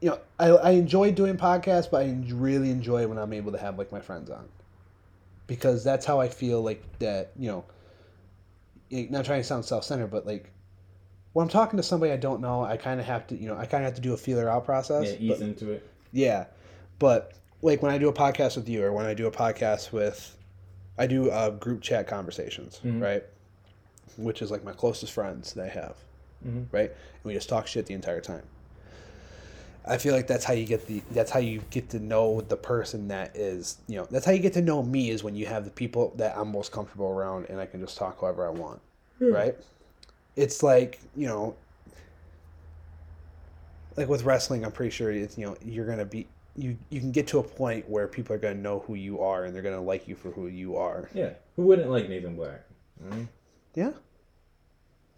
Speaker 3: you know, I, I enjoy doing podcasts, but I really enjoy when I'm able to have like my friends on, because that's how I feel like that. You know, not trying to sound self-centered, but like when I'm talking to somebody I don't know, I kind of have to, you know, I kind of have to do a feeler out process.
Speaker 2: yeah, ease
Speaker 3: but-
Speaker 2: into it.
Speaker 3: yeah, but like when I do a podcast with you, or when I do a podcast with, I do uh, group chat conversations,
Speaker 2: Mhm.
Speaker 3: right? Which is like my closest friends that I have,
Speaker 2: Mhm.
Speaker 3: right? And we just talk shit the entire time. I feel like that's how you get the that's how you get to know the person that is you know that's how you get to know me is when you have the people that I'm most comfortable around and I can just talk however I want, right? It's like you know, like with wrestling, I'm pretty sure it's you know you're gonna be you you can get to a point where people are gonna know who you are and they're gonna like you for who you are.
Speaker 2: Yeah, who wouldn't like Nathan Black?
Speaker 3: Yeah,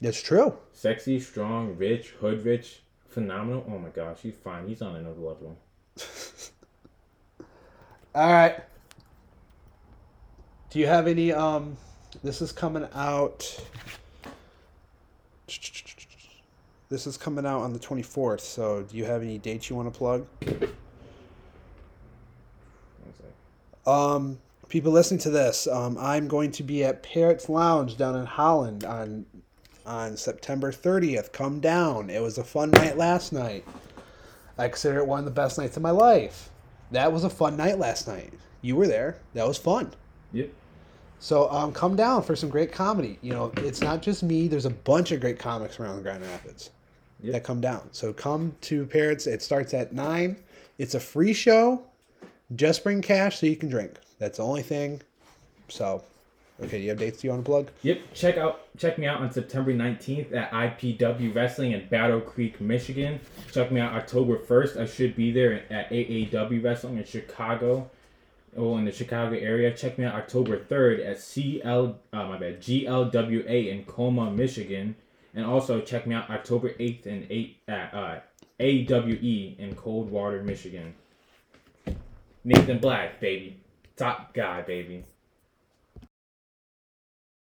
Speaker 3: that's true.
Speaker 2: Sexy, strong, rich, hood rich, phenomenal. Oh my gosh, he's fine. He's on another level.
Speaker 3: All right. Do you have any? Um, this is coming out. This is coming out on the twenty fourth. So, do you have any dates you want to plug? Um, people listening to this, um, I'm going to be at Parrots Lounge down in Holland on on September 30th. Come down. It was a fun night last night. I consider it one of the best nights of my life. That was a fun night last night. You were there. That was fun.
Speaker 2: Yep.
Speaker 3: So um, come down for some great comedy. You know, it's not just me. There's a bunch of great comics around Grand Rapids
Speaker 2: Yep.
Speaker 3: that come down. So come to Parrots. It starts at nine. It's a free show. Just bring cash so you can drink. That's the only thing. So, okay, do you have dates you want to plug?
Speaker 2: Yep. Check out check me out on September 19th at IPW Wrestling in Battle Creek, Michigan. Check me out October 1st. I should be there at AAW Wrestling in Chicago. Oh, in the Chicago area. Check me out October 3rd at CL uh, my bad GLWA in Coloma, Michigan. And also check me out October 8th and 8 at uh, AWE in Coldwater, Michigan. Nathan Black, baby. Top guy, baby.